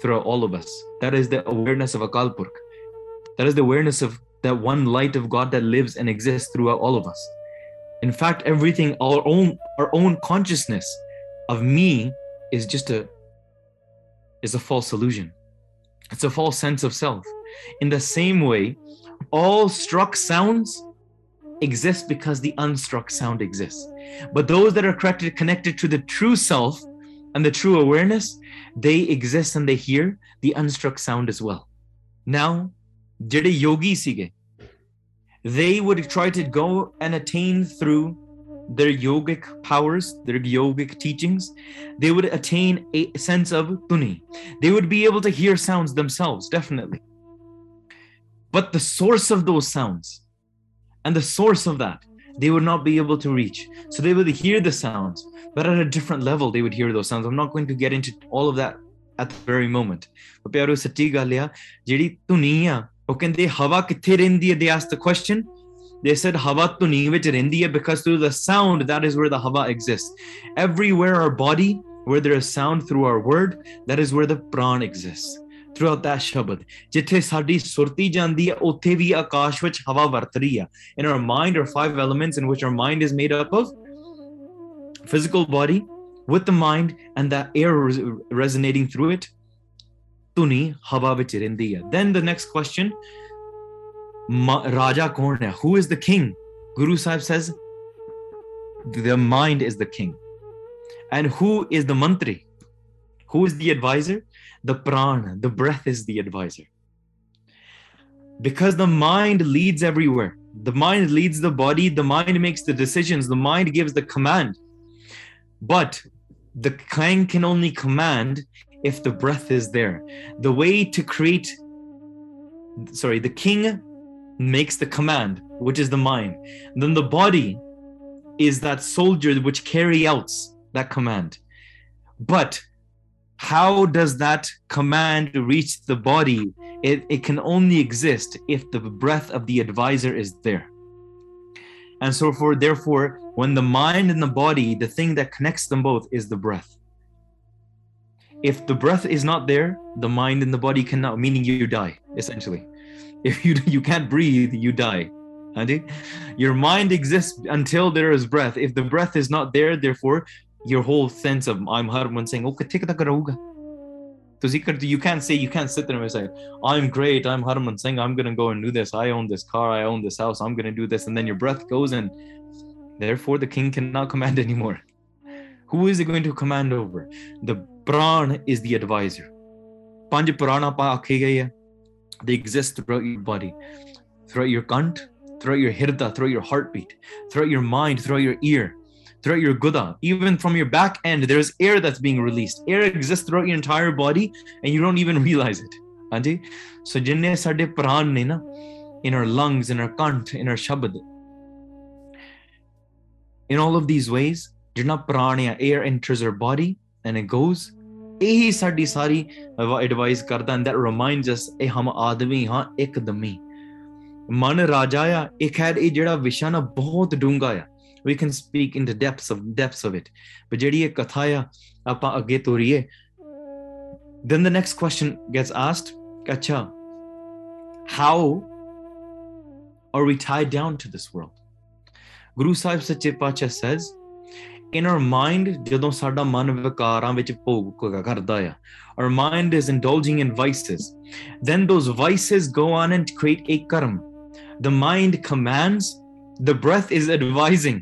throughout all of us. That is the awareness of Akal Purkh. That is the awareness of that one light of God that lives and exists throughout all of us. In fact, everything, our own, our own consciousness of me is just a is a false illusion. It's a false sense of self. In the same way, all struck sounds exist because the unstruck sound exists. But those that are connected, connected to the true self and the true awareness, they exist and they hear the unstruck sound as well. Now, ਜਿਹੜੇ yogi sige, they would try to go and attain through their yogic powers, their yogic teachings, they would attain a sense of tuni. They would be able to hear sounds themselves, definitely. But the source of those sounds and the source of that, they would not be able to reach. So they would hear the sounds, but at a different level, they would hear those sounds. I'm not going to get into all of that at the very moment. But ਪਿਆਰੋ ਸੱਚੀ ਗੱਲ ਆ ਜਿਹੜੀ ਧੁਨੀ ਆ ਉਹ ਕਹਿੰਦੇ ਹਵਾ ਕਿੱਥੇ ਰਹਿੰਦੀ ਹੈ they asked the question they said hava ਧੁਨੀ ਵਿੱਚ ਰਹਿੰਦੀ ਹੈ because through the sound that is where the hava exists everywhere our body where there is sound through our word that is where the pran exists throughout that ਸ਼ਬਦ ਜਿੱਥੇ ਸਾਡੀ ਸੁਰਤੀ ਜਾਂਦੀ ਹੈ ਉੱਥੇ ਵੀ ਆਕਾਸ਼ ਵਿੱਚ ਹਵਾ ਵਰਤ ਰਹੀ ਆ in our mind are five elements in which our mind is made up of physical body with the mind and that air res- resonating through it ਧੁਨੀ ਹਵਾ ਵਿੱਚ ਰਹਿੰਦੀ ਹੈ then the next question Ma- Raja kaun hai? Who is the king? Guru Sahib says the mind is the king. And who is the mantri? Who is the advisor? the prana, the breath is the advisor. Because the mind leads everywhere. The mind leads the body, the mind makes the decisions, the mind gives the command. But the king can only command if the breath is there. The way to create, sorry, the king makes the command, which is the mind. Then the body is that soldier which carry out that command. But how does that command reach the body? It, it can only exist if the breath of the advisor is there. And so for therefore, when the mind and the body, the thing that connects them both is the breath. If the breath is not there, the mind and the body cannot, meaning you die, essentially if you you can't breathe you die Andi? your mind exists until there is breath if the breath is not there therefore your whole sense of I'm Harman saying, okay, take that karauga. तो जिक्र you can't say you can't sit there and say I'm great I'm Harman Singh I'm gonna go and do this. I own this car I own this house I'm gonna do this. And then your breath goes and therefore the king cannot command anymore. Who is he going to command over? The pran is the advisor panj pa they exist throughout your body throughout your kant throughout your hirda throughout your heartbeat throughout your mind throughout your ear throughout your guda. Even from your back end, there's air that's being released. Air exists throughout your entire body, and you don't even realize it. Anji? So jinne sade pran ne na, in our lungs, in our kant, in our shabad. In all of these ways, jirna prana, air enters our body and it goes ਇਹੀ ਸਾਡੀ ਸਾਰੀ advice ਕਰਦਾ and that reminds us ਇਹ ਹਮ ਆਦਮੀ ਹਾਂ ਇੱਕਦਮੀ ਮਨ ਰਾਜਾ ਆ ਇਹ ਖੈਰ ਇਹ ਜਿਹੜਾ ਵਿਸ਼ਾ ਨਾ ਬਹੁਤ ਡੂੰਗਾ ਆ we can speak in the depths of depths of it but ਜਿਹੜੀ ਇਹ ਕਥਾ ਆ ਆਪਾਂ ਅੱਗੇ ਤੋਰੀਏ then the next question gets asked ਅੱਛਾ how are we tied down to this world Guru Sahib Sache Pacha says in our mind ਜਦੋਂ ਸਾਡਾ ਮਨ ਵਿਕਾਰਾਂ ਵਿੱਚ ਭੋਗ ਕਰਦਾ ਆ our mind is indulging in vices then those vices go on and create a karma the mind commands the breath is advising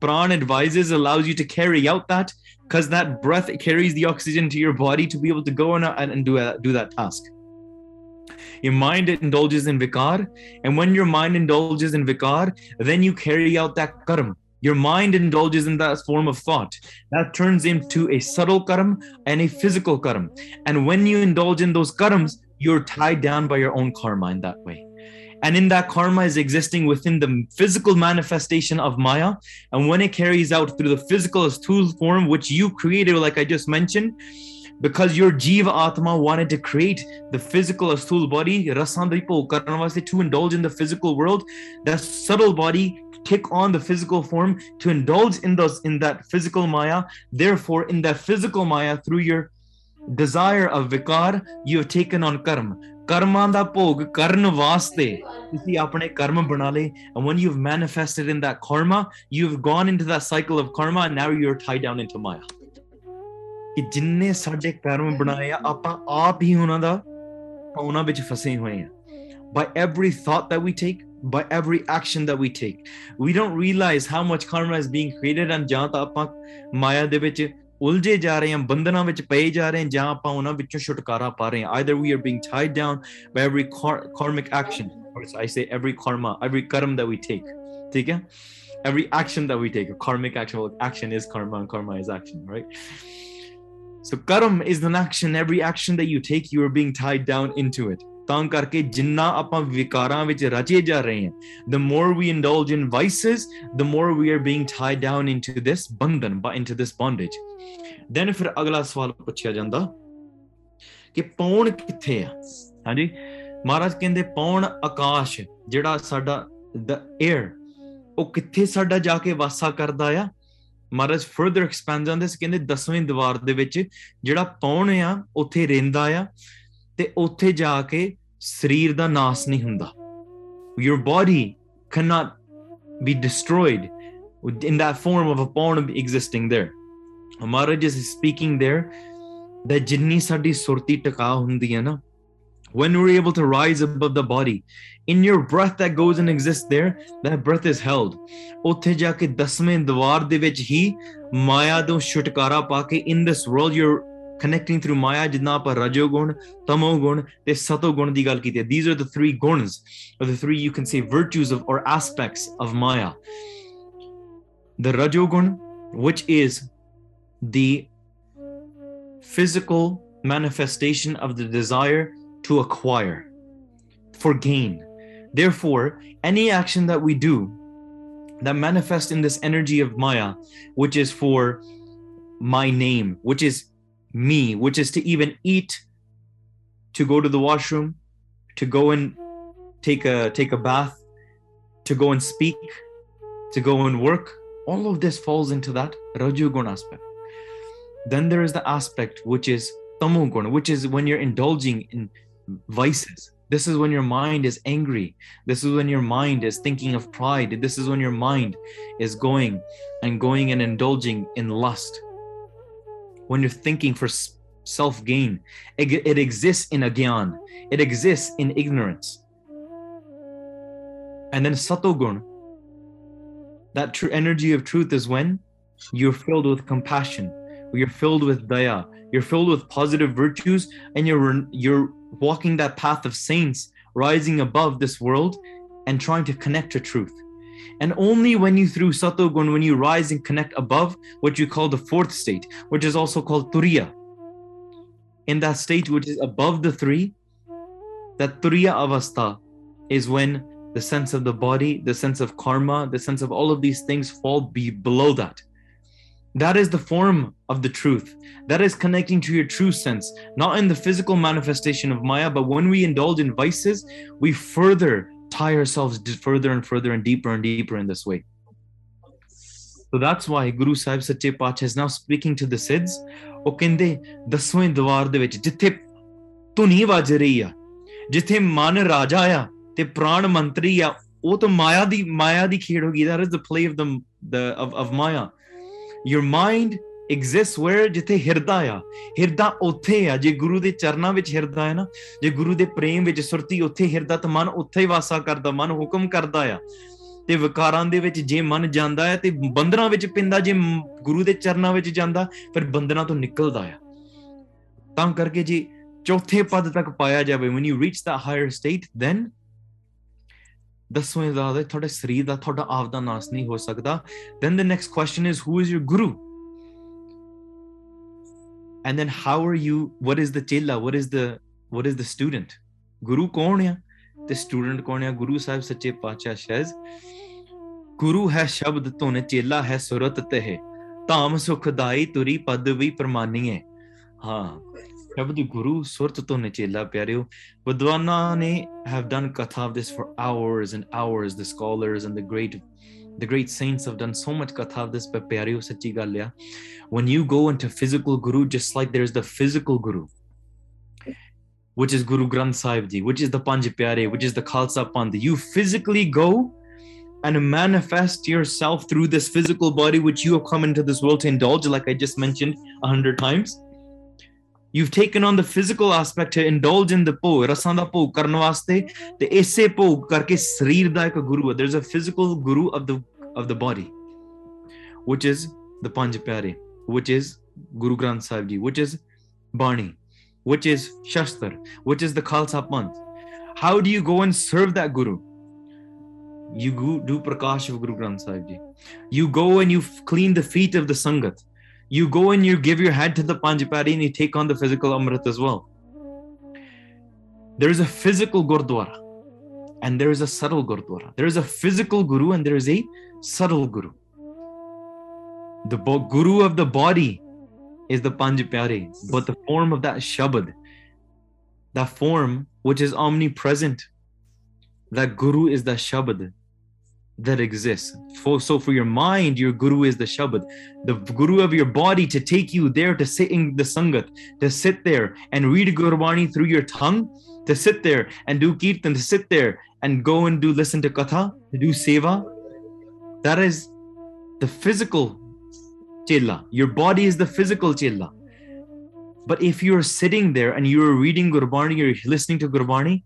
pran advises allows you to carry out that because that breath carries the oxygen to your body to be able to go on and, and do, a, do that task. Your mind indulges in vikar and when your mind indulges in vikar then you carry out that karma. Your mind indulges in that form of thought. That turns into a subtle karam and a physical karam and when you indulge in those karams you're tied down by your own karma in that way and in that karma is existing within the physical manifestation of maya. And when it carries out through the physical asthul form which you created like i just mentioned because your jiva atma wanted to create the physical asthul body to indulge in the physical world that subtle body take on the physical form to indulge in those in that physical maya. Therefore in that physical maya through your desire of vikar you have taken on karma ਕਰਮਾਂ ਦਾ ਭੋਗ ਕਰਨ ਵਾਸਤੇ ਤੁਸੀਂ ਆਪਣੇ ਕਰਮ ਬਣਾ ਲਏ and when you've manifested in that karma you've gone into that cycle of karma and now you're tied down into maya ਕਿ ਜਿੰਨੇ ਸਾਡੇ ਕਰਮ ਬਣਾਏ ਆ ਆਪਾਂ ਆਪ ਹੀ ਉਹਨਾਂ ਦਾ ਉਹਨਾਂ ਵਿੱਚ ਫਸੇ ਹੋਏ ਆ by every thought that we take by every action that we take we don't realize how much karma is being created and ਜਾਂ ਤਾਂ ਆਪਾਂ ਮਾਇਆ ਦੇ ਵਿੱਚ ਉਲਝੇ ਜਾ ਰਹੇ ਹਾਂ ਬੰਧਨਾਂ ਵਿੱਚ ਪਏ ਜਾ ਰਹੇ ਹਾਂ ਜਾਂ ਆਪਾਂ ਉਹਨਾਂ ਵਿੱਚੋਂ ਛੁਟਕਾਰਾ ਪਾ ਰਹੇ ਹਾਂ either we are being tied down by every kar- karmic action or I say every karma every karma that we take ਠੀਕ ਹੈ every action that we take a karmic action well, action is karma and karma is action right so karma is an action every action that you take you are being tied down into it ਤਾਂ ਕਰਕੇ ਜਿੰਨਾ ਆਪਾਂ ਵਿਕਾਰਾਂ ਵਿੱਚ ਰਚੇ ਜਾ ਰਹੇ ਹਾਂ, the more we indulge in vices, the more we are being tied down into this bandhan but into this bondage. Then ਫਿਰ ਅਗਲਾ ਸਵਾਲ ਪੁੱਛਿਆ ਜਾਂਦਾ ਕਿ ਪੌਣ ਕਿੱਥੇ ਆ? ਹਾਂਜੀ, ਮਹਾਰਾਜ ਕਹਿੰਦੇ ਪੌਣ ਆਕਾਸ਼, ਜਿਹੜਾ ਸਾਡਾ the air, ਉਹ ਕਿੱਥੇ ਸਾਡਾ ਜਾ ਕੇ ਵਾਸਾ ਕਰਦਾ ਆ? Maharaj further expand on this ਕਹਿੰਦੇ 10ਵੀਂ ਦੀਵਾਰ ਦੇ ਵਿੱਚ ਜਿਹੜਾ ਪੌਣ ਆ, ਉੱਥੇ ਰਹਿੰਦਾ ਆ। ਤੇ ਉੱਥੇ ਜਾ ਕੇ ਸਰੀਰ ਦਾ ਨਾਸ ਨਹੀਂ ਹੁੰਦਾ your body cannot be destroyed in that form of a pawn existing there Maharaj is speaking there that ਜਿੰਨੀ ਸਾਡੀ ਸੁਰਤੀ ਟਿਕਾ ਹੁੰਦੀ ਹੈ ਨਾ when we're able to rise above the body in your breath that goes and exists there that breath is held ਉੱਥੇ ਜਾ ਕੇ 10ਵੇਂ ਦੀਵਾਰ ਦੇ ਵਿੱਚ ਹੀ ਮਾਇਆ ਤੋਂ ਛੁਟਕਾਰਾ ਪਾ ਕੇ in this world you're connecting through Maya, jidna aap rajogun, tamogun, te satogun di gal kiti. These are the three guns, or the three you can say virtues of or aspects of Maya. The rajogun, which is the physical manifestation of the desire to acquire for gain. Therefore, any action that we do that manifests in this energy of Maya, which is for my name, which is me which is to even eat to go to the washroom to go and take a take a bath to go and speak to go and work. All of this falls into that rajogun aspect. Then there is the aspect which is tamogun which is when you're indulging in vices. This is when your mind is angry. This is when your mind is thinking of pride. This is when your mind is going and going and indulging in lust when you're thinking for self gain it, it exists in agyan it exists in ignorance. And then satogun. That true energy of truth is when you're filled with compassion. You're filled with daya. You're filled with positive virtues and you're you're walking that path of saints rising above this world and trying to connect to truth and only when you through satogun when you rise and connect above what you call the fourth state which is also called turiya. In that state which is above the three that turiya avastha is when the sense of the body the sense of karma the sense of all of these things fall be below that. That is the form of the truth. That is connecting to your true sense not in the physical manifestation of maya but when we indulge in vices we further tie ourselves further and further and deeper and deeper in this way. So that's why Guru Sahib Sache Pach is now speaking to the Siddhs. ਉਹ ਕਹਿੰਦੇ ਦਸਵੇਂ ਦਵਾਰ ਦੇ ਵਿੱਚ ਜਿੱਥੇ ਧੁਨੀ ਵੱਜ ਰਹੀ ਆ ਜਿੱਥੇ ਮਨ ਰਾਜਾ ਆ ਤੇ ਪ੍ਰਾਣ ਮੰਤਰੀ ਆ ਉਹ ਤਾਂ ਮਾਇਆ ਦੀ ਮਾਇਆ ਦੀ ਖੇਡ ਹੋ ਗਈ that is the play of the the of of maya your mind exists where? ਜਿੱਥੇ ਹਿਰਦਾ ਆ। ਹਿਰਦਾ ਉੱਥੇ ਆ। ਜੇ ਗੁਰੂ ਦੇ ਚਰਨਾਂ ਵਿੱਚ ਹਿਰਦਾ ਹੈ ਨਾ, ਜੇ ਗੁਰੂ ਦੇ ਪ੍ਰੇਮ ਵਿੱਚ ਸੁਰਤੀ ਉੱਥੇ ਹਿਰਦਾ, ਤਾਂ ਮਨ ਉੱਥੇ ਹੀ ਵਾਸਾ ਕਰਦਾ, ਮਨ ਹੁਕਮ ਕਰਦਾ ਆ। ਤੇ ਵਿਕਾਰਾਂ ਦੇ ਵਿੱਚ ਜੇ ਮਨ ਜਾਂਦਾ ਹੈ, ਤੇ ਬੰਦਰਾਂ ਵਿੱਚ ਪਿੰਦਾ, ਜੇ ਗੁਰੂ ਦੇ ਚਰਨਾਂ ਵਿੱਚ ਜਾਂਦਾ, ਫਿਰ ਬੰਦਰਾਂ ਤੋਂ ਨਿਕਲਦਾ ਆ। ਤਾਂ ਕਰਕੇ ਜੇ ਚੌਥੇ ਪਦ ਤੱਕ ਪਾਇਆ ਜਾਵੇ, when you reach that higher state, then ਦਸਵੇਂ ਦਾ ਤੁਹਾਡੇ ਸਰੀਰ ਦਾ, ਤੁਹਾਡਾ ਆਪ ਦਾ ਨਾਸ ਨਹੀਂ ਹੋ ਸਕਦਾ। Then the next question is, who is your guru? and then how are you what is the chela what is the what is the student guru ਕੌਣ ਆ ਤੇ ਸਟੂਡੈਂਟ ਕੌਣ ਆ ਗੁਰੂ ਸਾਹਿਬ ਸੱਚੇ ਪਾਤਸ਼ਾਹ ਸ਼ਹਿਜ਼ ਗੁਰੂ ਹੈ ਸ਼ਬਦ ਧੁਨ ਚੇਲਾ ਹੈ ਸੁਰਤ ਤਹਿ ਧਾਮ ਸੁਖਦਾਈ ਤੁਰੀ ਪਦ ਵੀ ਪ੍ਰਮਾਨੀਏ ਹਾਂ ਸ਼ਬਦ ਗੁਰੂ ਸੁਰਤ ਧੁਨ ਚੇਲਾ ਪਿਆਰਿਓ ਵਿਦਵਾਨਾਂ ਨੇ have done katha of this for hours and hours the scholars and the great the great saints have done so much katha of this, but pyariyo sachi galya. When you go into physical guru, just like there is the physical guru, which is Guru Granth Sahib Ji, which is the Panj Pyare, which is the Khalsa Panth, you physically go and manifest yourself through this physical body which you have come into this world to indulge, like I just mentioned a hundred times you've taken on the physical aspect to indulge in the po rasan da po karan waste mm-hmm. te po karke sarir guru. There's a physical guru of the of the body which is the panch which is guru granth sahib ji which is bani which is shastar which is the khalsa panth how do you go and serve that guru? You do prakash of guru granth sahib ji. You go and you clean the feet of the sangat you go and you give your head to the Panj Pyare and you take on the physical Amrit as well. There is a physical Gurdwara and there is a subtle Gurdwara. There is a physical Guru and there is a subtle Guru. The bo- Guru of the body is the Panj Pyare, but the form of that Shabad, that form which is omnipresent, that Guru is the Shabad that exists. For, so for your mind, your Guru is the Shabad the guru of your body to take you there to sit in the sangat, to sit there and read Gurbani through your tongue, to sit there and do kirtan, to sit there and go and do listen to katha, to do seva. That is the physical chilla. Your body is the physical chilla. But if you're sitting there and you're reading Gurbani, you're listening to Gurbani,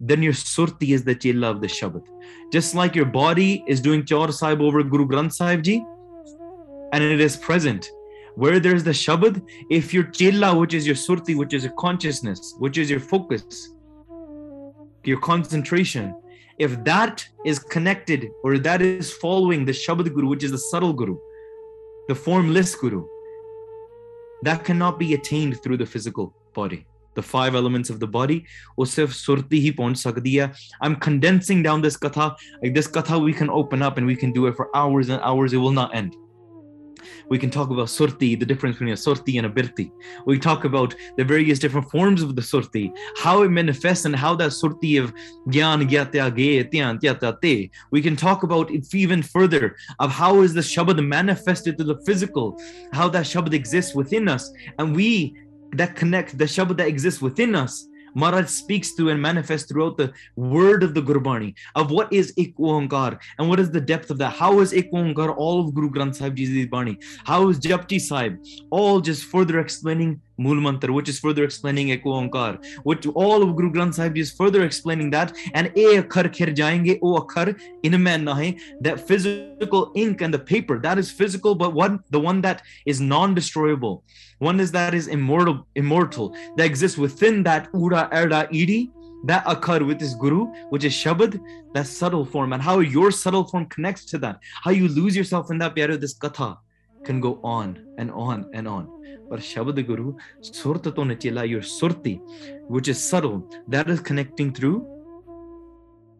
then your surti is the chilla of the Shabad. Just like your body is doing Chaur Sahib over Guru Granth Sahib Ji, and it is present. Where there's the Shabad, if your chilla, which is your surti, which is your consciousness, which is your focus, your concentration, if that is connected or that is following the Shabad Guru, which is the subtle Guru, the formless Guru, that cannot be attained through the physical body the five elements of the body wo surti hi pahunch i'm condensing down this katha like this katha we can open up and we can do it for hours and hours it will not end we can talk about surti, the difference between a surti and a birti. We talk about the various different forms of the surti, how it manifests and how that surti of gyan, gyatya. We can talk about it even further of how is the Shabad manifested to the physical, how that Shabad exists within us. And we that connect the Shabad that exists within us. Maharaj speaks to and manifests throughout the word of the Gurbani of what is Ik Oankar and what is the depth of that. How is Ik Oankar all of Guru Granth Sahib Ji's Bani? How is Japji Sahib? All just further explaining Mool Mantra, which is further explaining Ik Oankar, hmm. which all of Guru Granth Sahib is further explaining that. And A Akhar Khir Jayenge, O Akhar in man nahe, hmm. that physical ink and the paper, that is physical, but one the one that is non-destroyable. One is that is immortal, immortal, that exists within that Ura Erda Idi, that occur with this Guru, which is Shabad, that subtle form, and how your subtle form connects to that, how you lose yourself in that Pyaro, this Katha can go on and on and on. But Shabad Guru, Surta to Nachila, your Surti, which is subtle, that is connecting through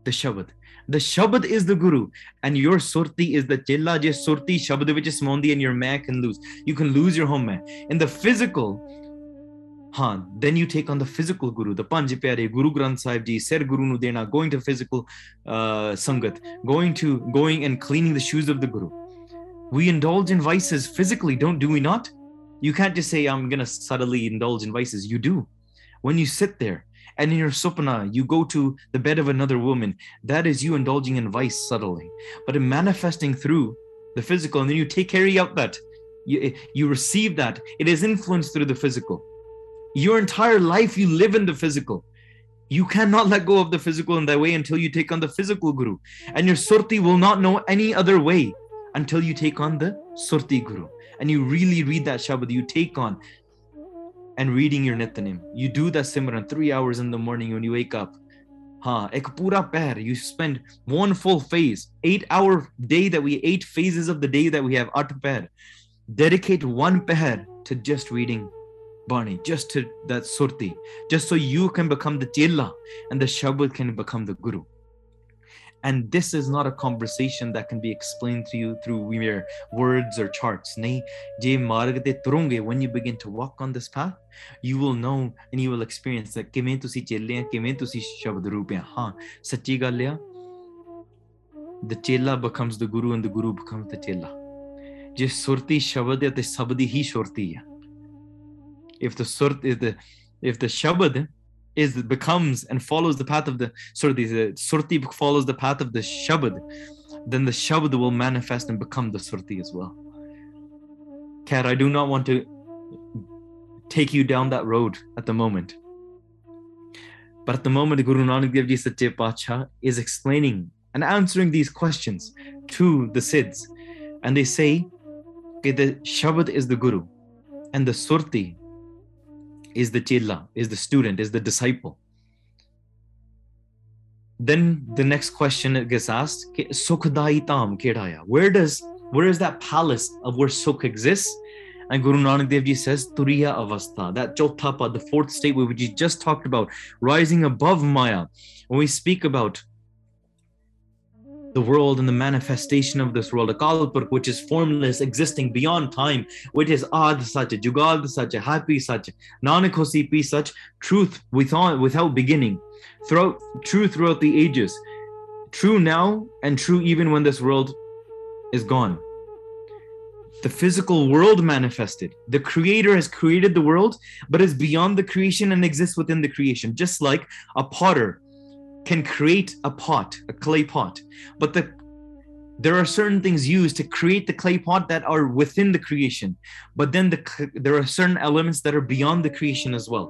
the Shabad. The Shabad is the Guru, and your Surti is the Chilla, just Surti, Shabad, which is Mondi, and your man can lose. You can lose your home man. In the physical, huh, then you take on the physical Guru, the Panj Pyare, Guru Granth Sahib Ji, Ser Guru Nu going to physical uh, Sangat, going to going and cleaning the shoes of the Guru. We indulge in vices physically, don't do we not? You can't just say, I'm gonna subtly indulge in vices. You do. When you sit there and in your supana, you go to the bed of another woman, that is you indulging in vice subtly. But in manifesting through the physical, and then you take carry out that, you, you receive that, it is influenced through the physical. Your entire life, you live in the physical. You cannot let go of the physical in that way until you take on the physical guru. And your surti will not know any other way until you take on the surti guru. And you really read that Shabad, you take on and reading your Nityanim. You do that Simran three hours in the morning when you wake up. Ha, ek pura pair. You spend one full phase, eight hour day that we, eight phases of the day that we have, at pair. Dedicate one pair to just reading Bani, just to that surti, just so you can become the chilla and the Shabad can become the Guru. And this is not a conversation that can be explained to you through mere words or charts. Nahi, je marg te turunge, when you begin to walk on this path, you will know and you will experience that ਕਿਵੇਂ ਤੁਸੀਂ ਚੇਲੇ ਆ ਕਿਵੇਂ ਤੁਸੀਂ ਸ਼ਬਦ ਰੂਪ ਆ ਹਾਂ ਸੱਚੀ ਗੱਲ ਆ the chela becomes the guru and the guru becomes the chela ਜੇ ਸੁਰਤੀ ਸ਼ਬਦ ਹੈ ਤੇ ਸਬਦ ਹੀ ਸੁਰਤੀ ਆ if the surt if the if the shabad is becomes and follows the path of the surti the surti follows the path of the shabad then the shabad will manifest and become the surti as well Kat, I do not want to take you down that road at the moment. But at the moment, Guru Nanak Dev Ji Sache Pacha is explaining and answering these questions to the Siddhs. And they say that the Shabad is the Guru and the Surti is the Chilla, is the student, is the disciple. Then the next question gets asked, Sukhdai Tam Kedaya. Where does where is that palace of where Sukh exists? And Guru Nanak Dev Ji says, Turiya Avastha, that Chotapa, the fourth state which we just talked about, rising above Maya. When we speak about the world and the manifestation of this world, Akal Purkh, which is formless, existing beyond time, which is Ad such, Jugad such, happy such, Nanakosi Pi such, truth without, without beginning, throughout, true throughout the ages, true now and true even when this world is gone. The physical world manifested. The creator has created the world, but is beyond the creation and exists within the creation, just like a potter can create a pot, a clay pot, but the there are certain things used to create the clay pot that are within the creation, but then the, there are certain elements that are beyond the creation as well.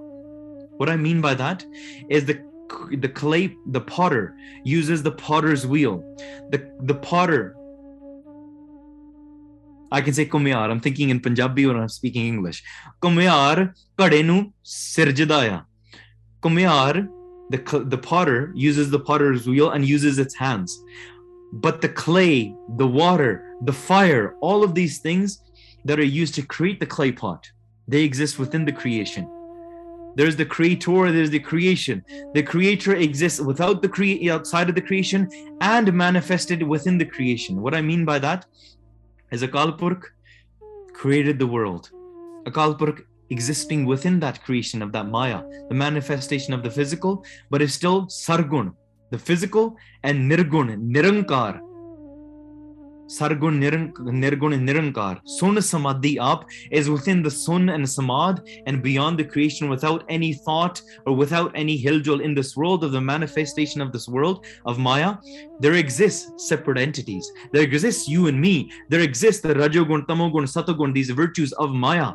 What I mean by that is the the clay the potter uses the potter's wheel. The the potter I can say kumyar. I'm thinking in Punjabi when I'm speaking English. Kumyar kade nu sirjadaya. Kumyar the, the potter uses the potter's wheel and uses its hands. But the clay, the water, the fire, all of these things that are used to create the clay pot, they exist within the creation. There's the creator, there's the creation. The creator exists without the cre- outside of the creation and manifested within the creation. What I mean by that is Akal Purkh created the world. Akal Purkh existing within that creation of that Maya, the manifestation of the physical, but is still Sargun, the physical, and Nirgun, Nirankar. Sargun, Nirgun, and Nirankar. Sun Samadhi up is within the Sun and Samad and beyond the creation without any thought or without any hiljul in this world of the manifestation of this world of Maya. There exists separate entities. There exists you and me. There exists the Rajogun, Tamogun, Satogun, these virtues of Maya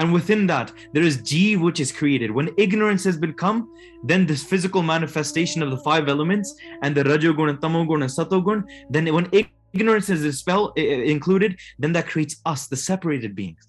and within that, there is G which is created. When ignorance has been come, then this physical manifestation of the five elements and the Rajogun and Tamogun and Satogun, then when ignorance is dispelled, included, then that creates us, the separated beings.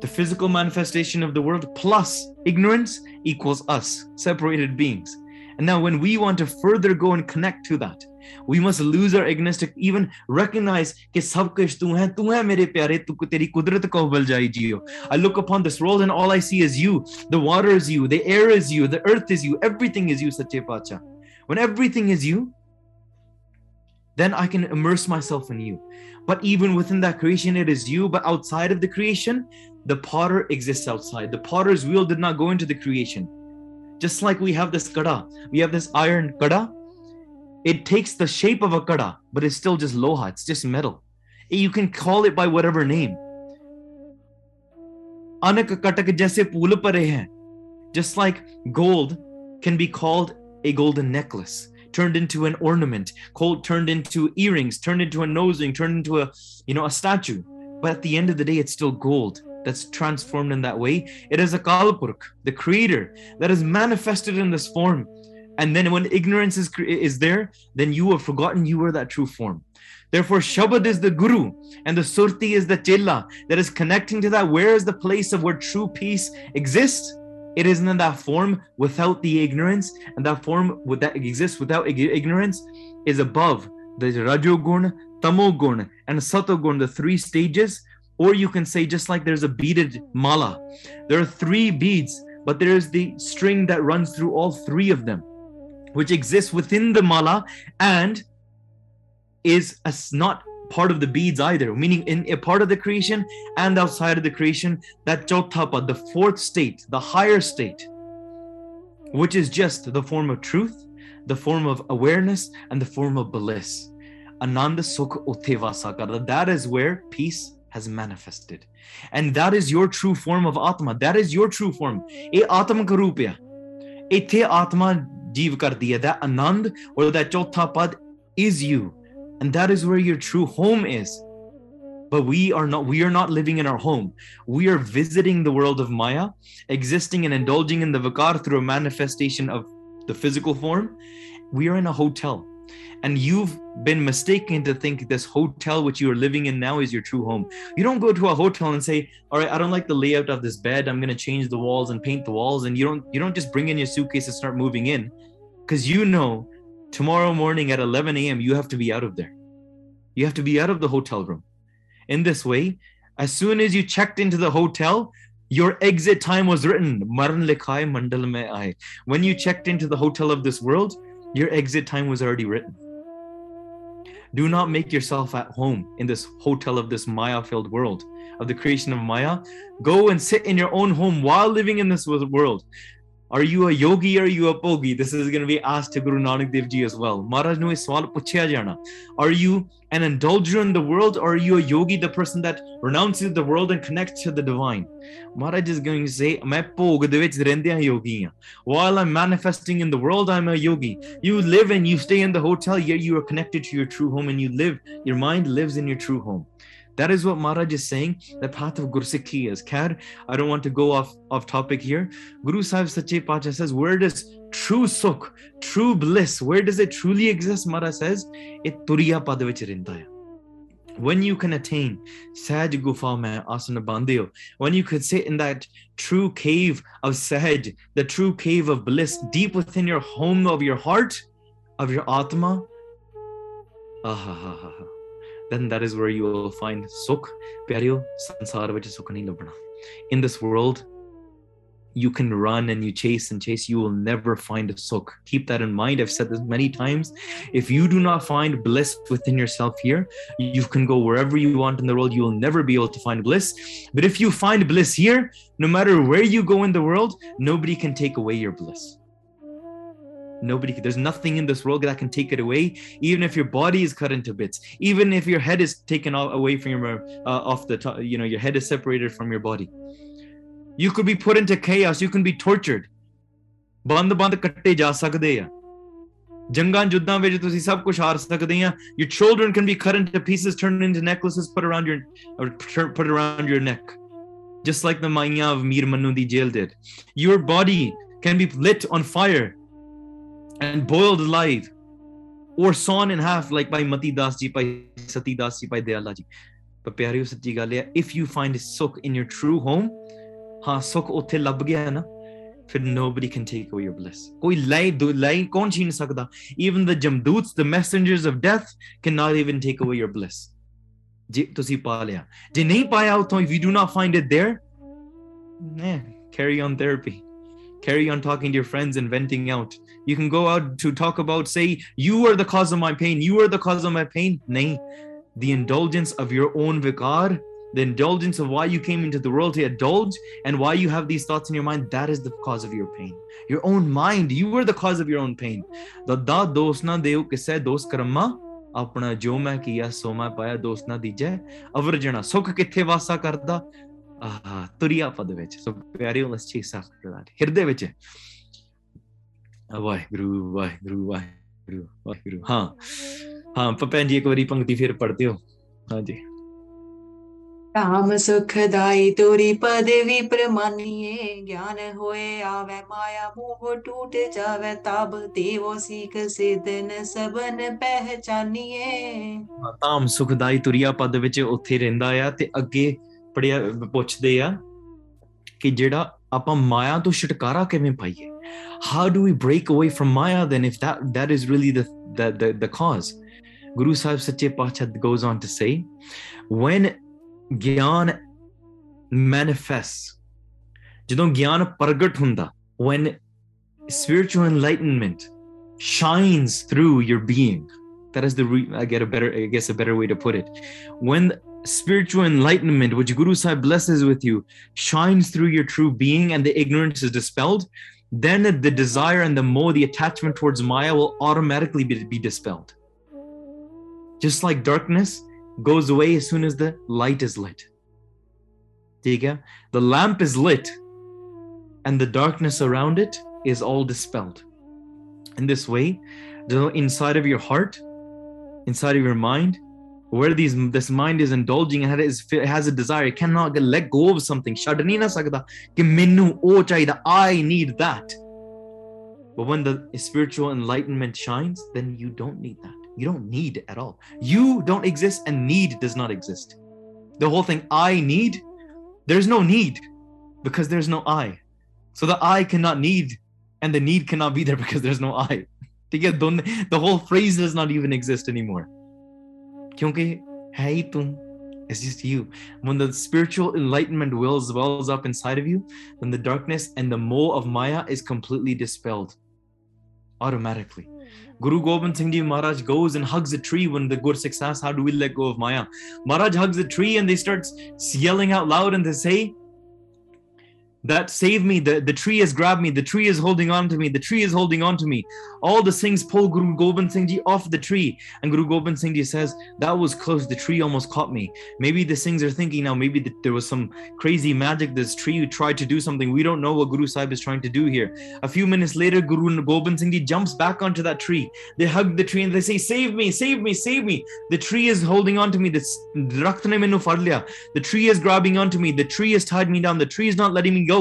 The physical manifestation of the world plus ignorance equals us, separated beings. And now, when we want to further go and connect to that, we must lose our ignorance to even recognize कि सब कुछ तू है तू है मेरे प्यारे तू तेरी कुदरत को बल जाई जियो I look upon this world and all I see is you the water is you the air is you the earth is you everything is you sache pacha when everything is you then I can immerse myself in you but even within that creation it is you but outside of the creation the potter exists outside the potter's wheel did not go into the creation just like we have this kada we have this iron kada it takes the shape of a kada, but it's still just loha, it's just metal. You can call it by whatever name. Jaise. Just like gold can be called a golden necklace, turned into an ornament, called turned into earrings, turned into a nose ring, turned into a you know a statue. But at the end of the day, it's still gold that's transformed in that way. It is Akal Purkh, the creator, that is manifested in this form and then when ignorance is, is there, then you have forgotten you were that true form. Therefore, Shabad is the Guru and the Surti is the Chilla that is connecting to that. Where is the place of where true peace exists? It isn't in that form without the ignorance, and that form that exists without ignorance is above the Rajogun, Tamogun, and Satogun, the three stages. Or you can say, just like there's a beaded mala, there are three beads, but there is the string that runs through all three of them which exists within the mala and is as not part of the beads either, meaning in a part of the creation and outside of the creation, that chothapa, the fourth state, the higher state, which is just the form of truth, the form of awareness, and the form of bliss. Ananda Sukh Uttevasakara. That is where peace has manifested. And that is your true form of Atma. That is your true form. E Atma Karupya. Ite Atma jeev kar diya. That anand or that chotha pad is you. And that is where your true home is. But we are not we are not living in our home. We are visiting the world of Maya, existing and indulging in the vikar through a manifestation of the physical form. We are in a hotel and you've been mistaken to think this hotel which you are living in now is your true home. You don't go to a hotel and say all right i don't like the layout of this bed. I'm going to change the walls and paint the walls. And you don't you don't just bring in your suitcase and start moving in. Because you know tomorrow morning at 11 a.m you have to be out of there. You have to be out of the hotel room. In this way as soon as you checked into the hotel your exit time was written. Maran likha hai, mandal mein when you checked into the hotel of this world your exit time was already written do not make yourself at home in this hotel of this Maya filled world of the creation of Maya. Go and sit in your own home while living in this world are you a yogi or you a pogi? This is going to be asked to Guru Nanak Dev Ji as well. Maharaj nu swal puchya jana. Are you an indulger in the world or are you a yogi, the person that renounces the world and connects to the divine? Maharaj is going to say, Main pog de vich rendiyan yogi While I'm manifesting in the world, I'm a yogi. You live and you stay in the hotel, yet you are connected to your true home and you live, your mind lives in your true home. That is what Maharaj is saying. The path of Gursikhi is. Khair, I don't want to go off, off topic here. Guru Sahib Sache Pacha says, where does true sukh, true bliss, where does it truly exist? Maharaj says, it turiya pad vich rinda. When you can attain Sahaj Gufa mein asana bandhiyo, when you could sit in that true cave of Sahaj, the true cave of bliss, deep within your home of your heart, of your Atma, ah, ha, ha, ha, ha. Then that is where you will find sukh. Pyaryo, sansar vich sukh nahi labna. In this world, you can run and you chase and chase, you will never find a sukh. Keep that in mind. I've said this many times. If you do not find bliss within yourself here, you can go wherever you want in the world. You will never be able to find bliss. But if you find bliss here, no matter where you go in the world, nobody can take away your bliss Nobody, there's nothing in this world that can take it away. Even if your body is cut into bits, even if your head is taken all- away from your, uh, off the top, you know, your head is separated from your body. You could be put into chaos. You can be tortured. ਬੰਦ ਬੰਦ ਕੱਟੇ ਜਾ ਸਕਦੇ ਆ ਜੰਗਾਂ ਜੁੱਦਾਂ ਵਿੱਚ ਤੁਸੀਂ ਸਭ ਕੁਝ ਹਾਰ ਸਕਦੇ ਆ your children can be cut into pieces turned into necklaces put around your or put around your neck just like the maya of Mir Manu di jail did your body can be lit on fire and boiled alive or sawn in half like by Mati Das ji by Sati Das ji by Dayala ji but ਪਿਆਰਿਓ ਸੱਚੀ ਗੱਲ ਹੈ if you find ਸੁੱਖ in your true home ਹਾਂ ਸੁੱਖ ਉੱਥੇ ਲੱਭ ਗਿਆ ਨਾ ਫਿਰ nobody can take away your bliss ਕੋਈ ਲੈ ਦੋ ਲੈ ਕੌਣ ਛੀਨ ਸਕਦਾ even the jamdoots the messengers of death cannot even take away your bliss ਜੇ ਤੁਸੀਂ ਪਾ ਲਿਆ ਜੇ ਨਹੀਂ ਪਾਇਆ ਉਥੋਂ if you do not find it there eh, carry on therapy carry on talking to your friends and venting out you can go out to talk about say you are the cause of my pain you are the cause of my pain nahi the indulgence of your own vikar the indulgence of why you came into the world to indulge and why you have these thoughts in your mind that is the cause of your pain your own mind you were the cause of your own pain ਦੱਦਾ ਦੋਸ ਨਾ ਦਿਓ ਕਿਸੇ ਦੋਸ ਕਰਮਾ ਆਪਣਾ ਜੋ ਮੈਂ ਕੀਆ ਸੋ ਮੈਂ ਪਾਇਆ ਦੋਸ ਨਾ ਦੀਜੈ ਅਵਰ ਜਣਾ ਸੁਖ ਕਿੱਥੇ ਵਾਸਾ ਕਰਦਾ ਆਹ ਤੁਰਿਆ ਪਦ ਵਿੱਚ ਸੋ ਪਿਆਰੇ ਉਹਨਾਂ ਸੱਚੇ ਸਾਥ ਪ੍ਰਦਾਨ ਹਿਰਦੇ ਵਿੱਚ ਵਾਹਿਗੁਰੂ ਵਾਹਿਗੁਰੂ ਵਾਹਿਗੁਰੂ ਵਾਹਿਗੁਰੂ ਹਾਂ ਹਾਂ ਪਪੈਨ ਜੀ ਇੱਕ ਵਾਰੀ ਪੰਕਤੀ ਫੇਰ ਪੜਦੇ ਹੋ ਹਾਂਜੀ ਰਾਮ ਸੁਖਦਾਈ ਤੋਰੀ ਪਦਵੀ ਪ੍ਰਮਾਨੀਏ ਗਿਆਨ ਹੋਏ ਆਵੇ ਮਾਇਆ ਮੋਹ ਟੂਟ ਜਾਵੇ ਤਬ ਦੇਵੋ ਸੀਖ ਸਿਦਨ ਸਬਨ ਪਹਿਚਾਨੀਏ ਤਾਮ ਸੁਖਦਾਈ ਤੁਰਿਆ ਪਦ ਵਿੱਚ ਉੱਥੇ ਰਹਿੰਦਾ ਆ ਤੇ ਅੱਗੇ ਪੜਿਆ ਪੁੱਛਦੇ ਆ ਕਿ ਜਿਹੜਾ ਆਪਾਂ ਮਾਇਆ ਤੋਂ ਛੁਟਕਾਰਾ ਕਿਵੇਂ ਪਾਈਏ how do we break away from maya then if that that is really the the the, the cause guru sahib sache pachat goes on to say when ਗਿਆਨ manifests ਜਦੋਂ ਗਿਆਨ ਪ੍ਰਗਟ ਹੁੰਦਾ when spiritual enlightenment shines through your being that is the re- i get a better i guess a better way to put it when spiritual enlightenment, which Guru Sahib blesses with you, shines through your true being and the ignorance is dispelled, then the desire and the more the attachment towards Maya will automatically be, be dispelled. Just like darkness goes away as soon as the light is lit. The lamp is lit and the darkness around it is all dispelled. In this way, inside of your heart, inside of your mind, where these this mind is indulging and it has a desire. It cannot let go of something. I need that. But when the spiritual enlightenment shines then you don't need that. You don't need at all. You don't exist and need does not exist. The whole thing i need there's no need because there's no i. So the i cannot need and the need cannot be there because there's no i. the whole phrase does not even exist anymore. क्योंकि है ही तुम it's just you when the spiritual enlightenment wells wells up inside of you then the darkness and the mole of maya is completely dispelled automatically Guru Gobind Singh Ji Maharaj goes and hugs a tree when the Gursikh asks, How do we let go of Maya? Maharaj hugs the tree and they start yelling out loud and they say, that save me the, the tree has grabbed me the tree is holding on to me the tree is holding on to me. All the things pull guru gobind singh ji off the tree. And guru gobind singh ji says that was close the tree almost caught me. Maybe the things are thinking now maybe that there was some crazy magic this tree tried to do something. We don't know what guru sahib is trying to do here. A few minutes later guru gobind singh ji jumps back onto that tree. They hug the tree and they say save me save me save me. The tree is holding on to me. This the tree is grabbing onto me. The tree has tied me down. The tree is not letting me go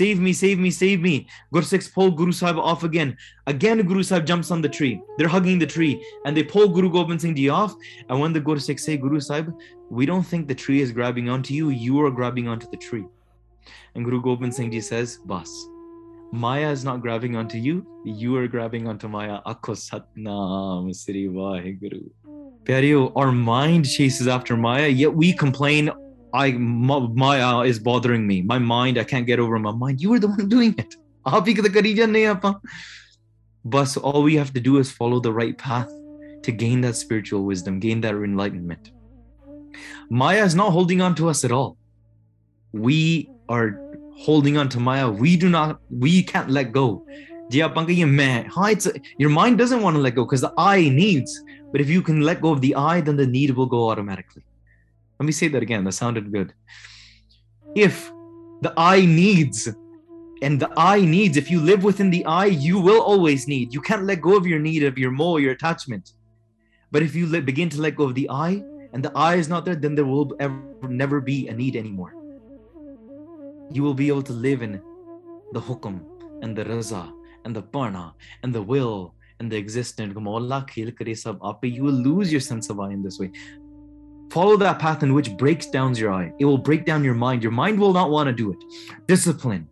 Save me, save me, save me. Gursikhs pull Guru Sahib off again. Again, Guru Sahib jumps on the tree. They're hugging the tree and they pull Guru Gobind Singh Ji off. And when the Gursikhs say, Guru Sahib, we don't think the tree is grabbing onto you, you are grabbing onto the tree. And Guru Gobind Singh Ji says, Bas, Maya is not grabbing onto you, you are grabbing onto Maya. Akho Satnam Sri Vaheguru. Our mind chases after Maya, yet we complain I my Maya uh, is bothering me. My mind, I can't get over my mind. You were the one doing it. But all we have to do is follow the right path to gain that spiritual wisdom, gain that enlightenment. Maya is not holding on to us at all. We are holding on to Maya. We do not, we can't let go. Your mind doesn't want to let go because the I needs. But if you can let go of the I, then the need will go automatically. Let me say that again. That sounded good. If the I needs, and the I needs, if you live within the I, you will always need. You can't let go of your need, of your more, your attachment. But if you let, begin to let go of the I, and the I is not there, then there will ever, never be a need anymore. You will be able to live in the hukum and the raza and the parna and the will and the existence. You will lose your sense of I in this way. Follow that path in which breaks down your eye. It will break down your mind. Your mind will not want to do it. Discipline,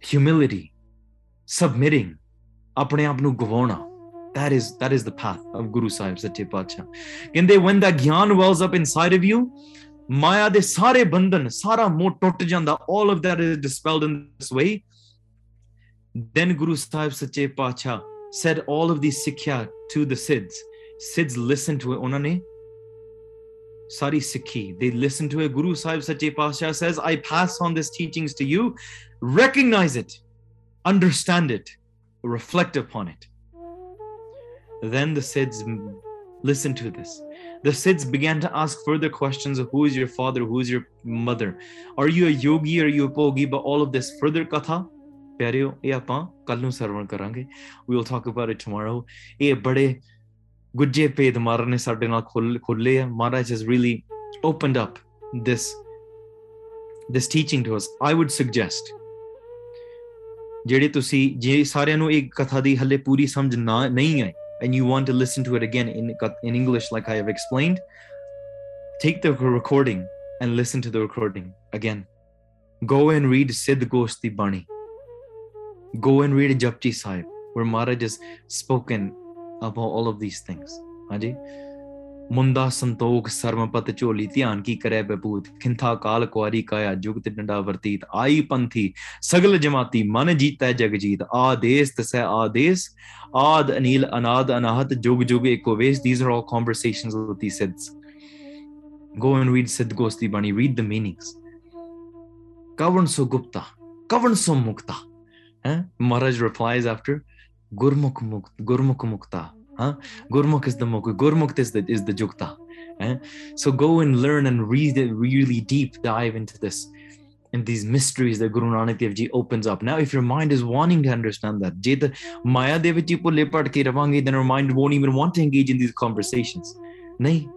humility, submitting, apne apnu. That is that is the path of Guru Sahib Sache Pacha. And they when that gyan wells up inside of you, Maya de sare bandhan, sara janda, all of that is dispelled in this way. Then Guru Sahib Sache Pacha said all of these sikhya to the Siddhs. Siddhs listened to it. Sari Sikhi. They listen to a Guru Sahib Sache Pasha says, I pass on these teachings to you. Recognize it, understand it, reflect upon it. Then the Siddhs listen to this. The Siddhs began to ask further questions of who is your father, who is your mother, are you a yogi, are you a pogi? But all of this further katha ਪਿਆਰਿਓ ਇਹ ਆਪਾਂ ਕੱਲ ਨੂੰ ਸਰਵਣ ਕਰਾਂਗੇ we will talk about it tomorrow ਇਹ ਬੜੇ Gurjepe, the Maharani Sardinal Khulleya, Maharaj has really opened up this, this teaching to us. I would suggest ਜਿਹੜੇ ਤੁਸੀਂ ਜੇ ਸਾਰਿਆਂ ਨੂੰ ਇਹ ਕਥਾ ਦੀ ਹੱਲੇ ਪੂਰੀ ਸਮਝ ਨਾ ਨਹੀਂ ਆਈ and you want to listen to it again in English like I have explained take the recording and listen to the recording again. Go and read Siddh Gosht Bani. Go and read Japji Sahib where Maharaj has spoken about all of these things. Haji. मुंदा Santokh सर्मपत झोली ध्यान की करे बबूत खिंथा काल कुआरी काया जुगत डंडा वर्तीत आई पंथी सगल जमाती मन जीता जग जीत आदेश तस आदेश आद अनिल अनाद अनाहत जुग जुग एको वेश these are all conversations with these sids go and read Siddh Gosti Bani read the meanings kavan so gupta kavan so mukta Maharaj replies after Gurmukh Mukt, Gurmukh Mukta. Huh? Gurmukh is the Mukh, Gurmukh is the, is the Jukta. Eh? So go and learn and read it really deep, dive into this and these mysteries that Guru Nanak Dev Ji opens up. Now, if your mind is wanting to understand that, Maya then our mind won't even want to engage in these conversations.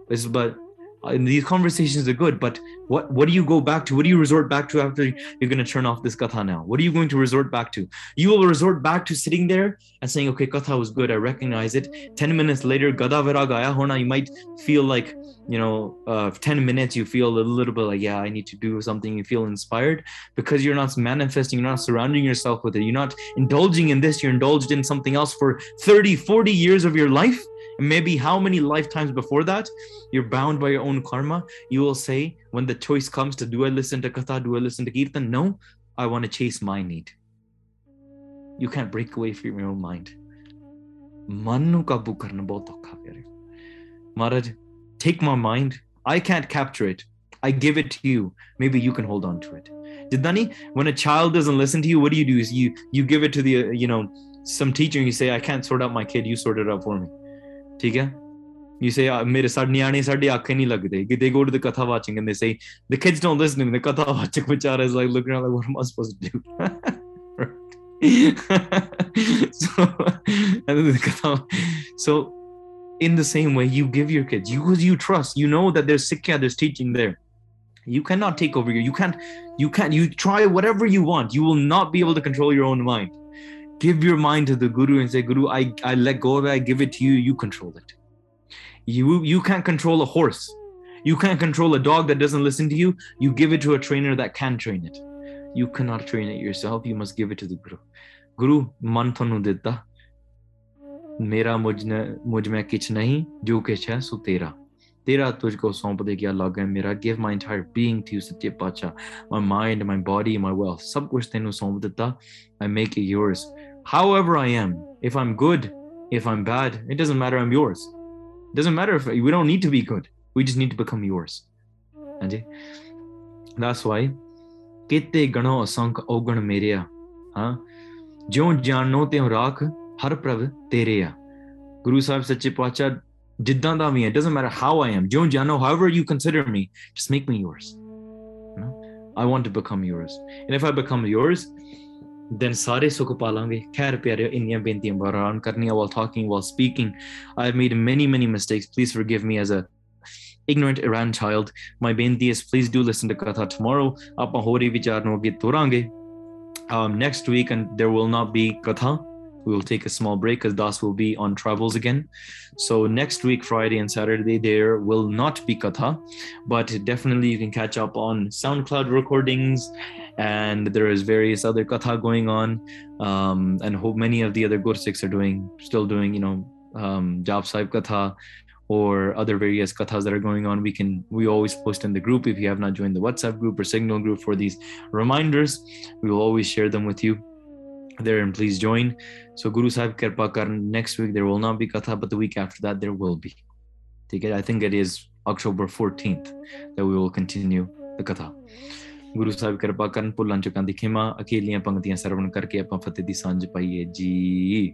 is but uh, these conversations are good but what what do you go back to? What do you resort back to after you're going to turn off this katha now? What are you going to resort back to? You will resort back to sitting there and saying okay katha was good. I recognize it. 10 minutes later gada virag aaya hona you might feel like you know uh, 10 minutes you feel a little bit like yeah i need to do something. You feel inspired because you're not manifesting you're not surrounding yourself with it. You're not indulging in this. You're indulged in something else for 30 40 years of your life. and maybe how many lifetimes before that you're bound by your own karma you will say when the choice comes to do i listen to katha do i listen to kirtan? No i want to chase my need. You can't break away from your own mind. Manu kabu karna pyare. Maharaj take my mind. I can't capture it. I give it to you. Maybe you can hold on to it. Jidani when a child doesn't listen to you what do you do? Is you you give it to the you know some teacher and you say i can't sort out my kid. You sort it out for me. ठीक है you say mere nyane sadi aankhe nahi lagde they go to the katha watching and they say the kids don't listen to me the katha watching bichara is like looking around like what am i supposed to do? So in the same way you give your kids you you trust you know that there's Sikhia, there's teaching there. You cannot take over you you can't you can't you try whatever you want you will not be able to control your own mind give your mind to the guru and say guru i, I let go of it. I give it to you. You control it. You you can't control a horse. You can't control a dog that doesn't listen to you. You give it to a trainer that can train it. You cannot train it yourself. You must give it to the guru. Guru man thonu ditta ਮੇਰਾ ਮੁਝ ਨੇ kich nahi. Jo ਨਹੀਂ ਜੋ ਕਿਛ tera. ਤੇਰਾ ਤੇਰਾ ਤੁਝ ਕੋ ਸੌਂਪ give ਗਿਆ ਲਾਗੈ being give my entire being to you ਸੱਚੇ ਪਾਤਸ਼ਾਹ my mind my body my wealth ਸਭ ਕੁਝ ਤੈਨੂੰ ਸੌਂਪ ਦਿੱਤਾ however I am if I'm good if I'm bad it doesn't matter I'm yours it doesn't matter if we don't need to be good we just need to become yours ਹਾਂਜੀ that's why ਕੀਤੇ ਗਣੋ ਅਸੰਖ ਔਗਣ ਮੇਰਿਆ ਹਾਂ ਜਿਉ ਜਾਣੋ ਤਿਉ ਰਾਖ ਹਰ ਪ੍ਰਭ ਤੇਰੇ ਆ ਗੁਰੂ ਸਾਹਿਬ ਸੱਚੇ ਪਾਤਸ਼ਾਹ ਜਿੱਦਾਂ ਦਾ ਵੀ ਹੈ doesn't matter how I am ਜਿਉ ਜਾਣੋ however you consider me just make me yours you know? I want to become yours and if I become yours then ਸਾਰੇ ਸੁਖ ਪਾਲਾਂਗੇ ਖੈਰ ਪਿਆਰੇ ਇੰਨੀਆਂ ਬੇਨਤੀਆਂ ਬਰਾਨ ਕਰਨੀਆਂ while talking while speaking I've made many many mistakes please forgive me as a ignorant Iran child my ਬੇਨਤੀ is please do listen to katha tomorrow ਆਪਾਂ ਹੋਰ ਹੀ ਵਿਚਾਰ ਨੂੰ ਅੱਗੇ ਤੋਰਾਂਗੇ um, next week and there will not be katha we will take a small break because das will be on travels again so next week friday and saturday there will not be katha but definitely you can catch up on soundcloud recordings and there is various other katha going on um, and hope many of the other gursikhs are doing still doing you know um, Jaap Sahib katha or other various kathas that are going on. We can we always post in the group if you have not joined the whatsapp group or signal group for these reminders. We will always share them with you there and please join. So guru sahib kirpa next week there will not be katha but the week after that there will be. Take it. i think it is october 14th that we will continue the katha Guru Sahib ਕਿਰਪਾ ਕਰਨ ਭੁੱਲਾਂ ਚੁੱਕਾਂ ਦੀ ਖਿਮਾ ਅਕੇਲੀਆਂ ਪੰਕਤੀਆਂ ਸਰਵਣ ਕਰਕੇ ਆਪਾਂ ਫਤਿਹ ਦੀ ਸਾਂਝ ਪਾਈਏ ਜੀ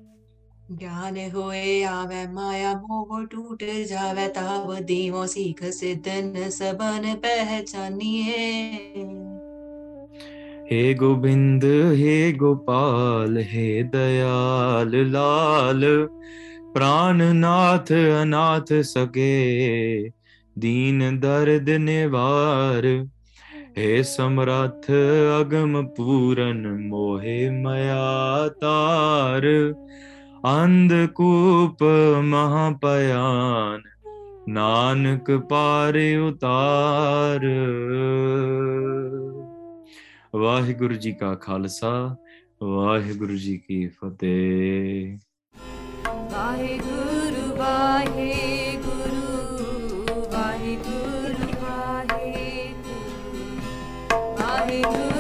ज्ञान होए आवे माया मोह टूट जावे ताव दीवो सीख सिद्धन सबन पहचानिए हे गोविंद हे गोपाल हे दयाल लाल प्राणनाथ अनाथ सके दीन दर्द निवार हे समरथ अगम पूरन मोहे मया तार अंधकूप महापयान नानक पारे उतार ਵਾਹਿਗੁਰੂ ਜੀ ਕਾ ਖਾਲਸਾ ਵਾਹਿਗੁਰੂ ਜੀ ਕੀ ਫਤਿਹ ਵਾਹਿਗੁਰੂ ਵਾਹਿਗੁਰੂ ਵਾਹਿਗੁਰੂ me.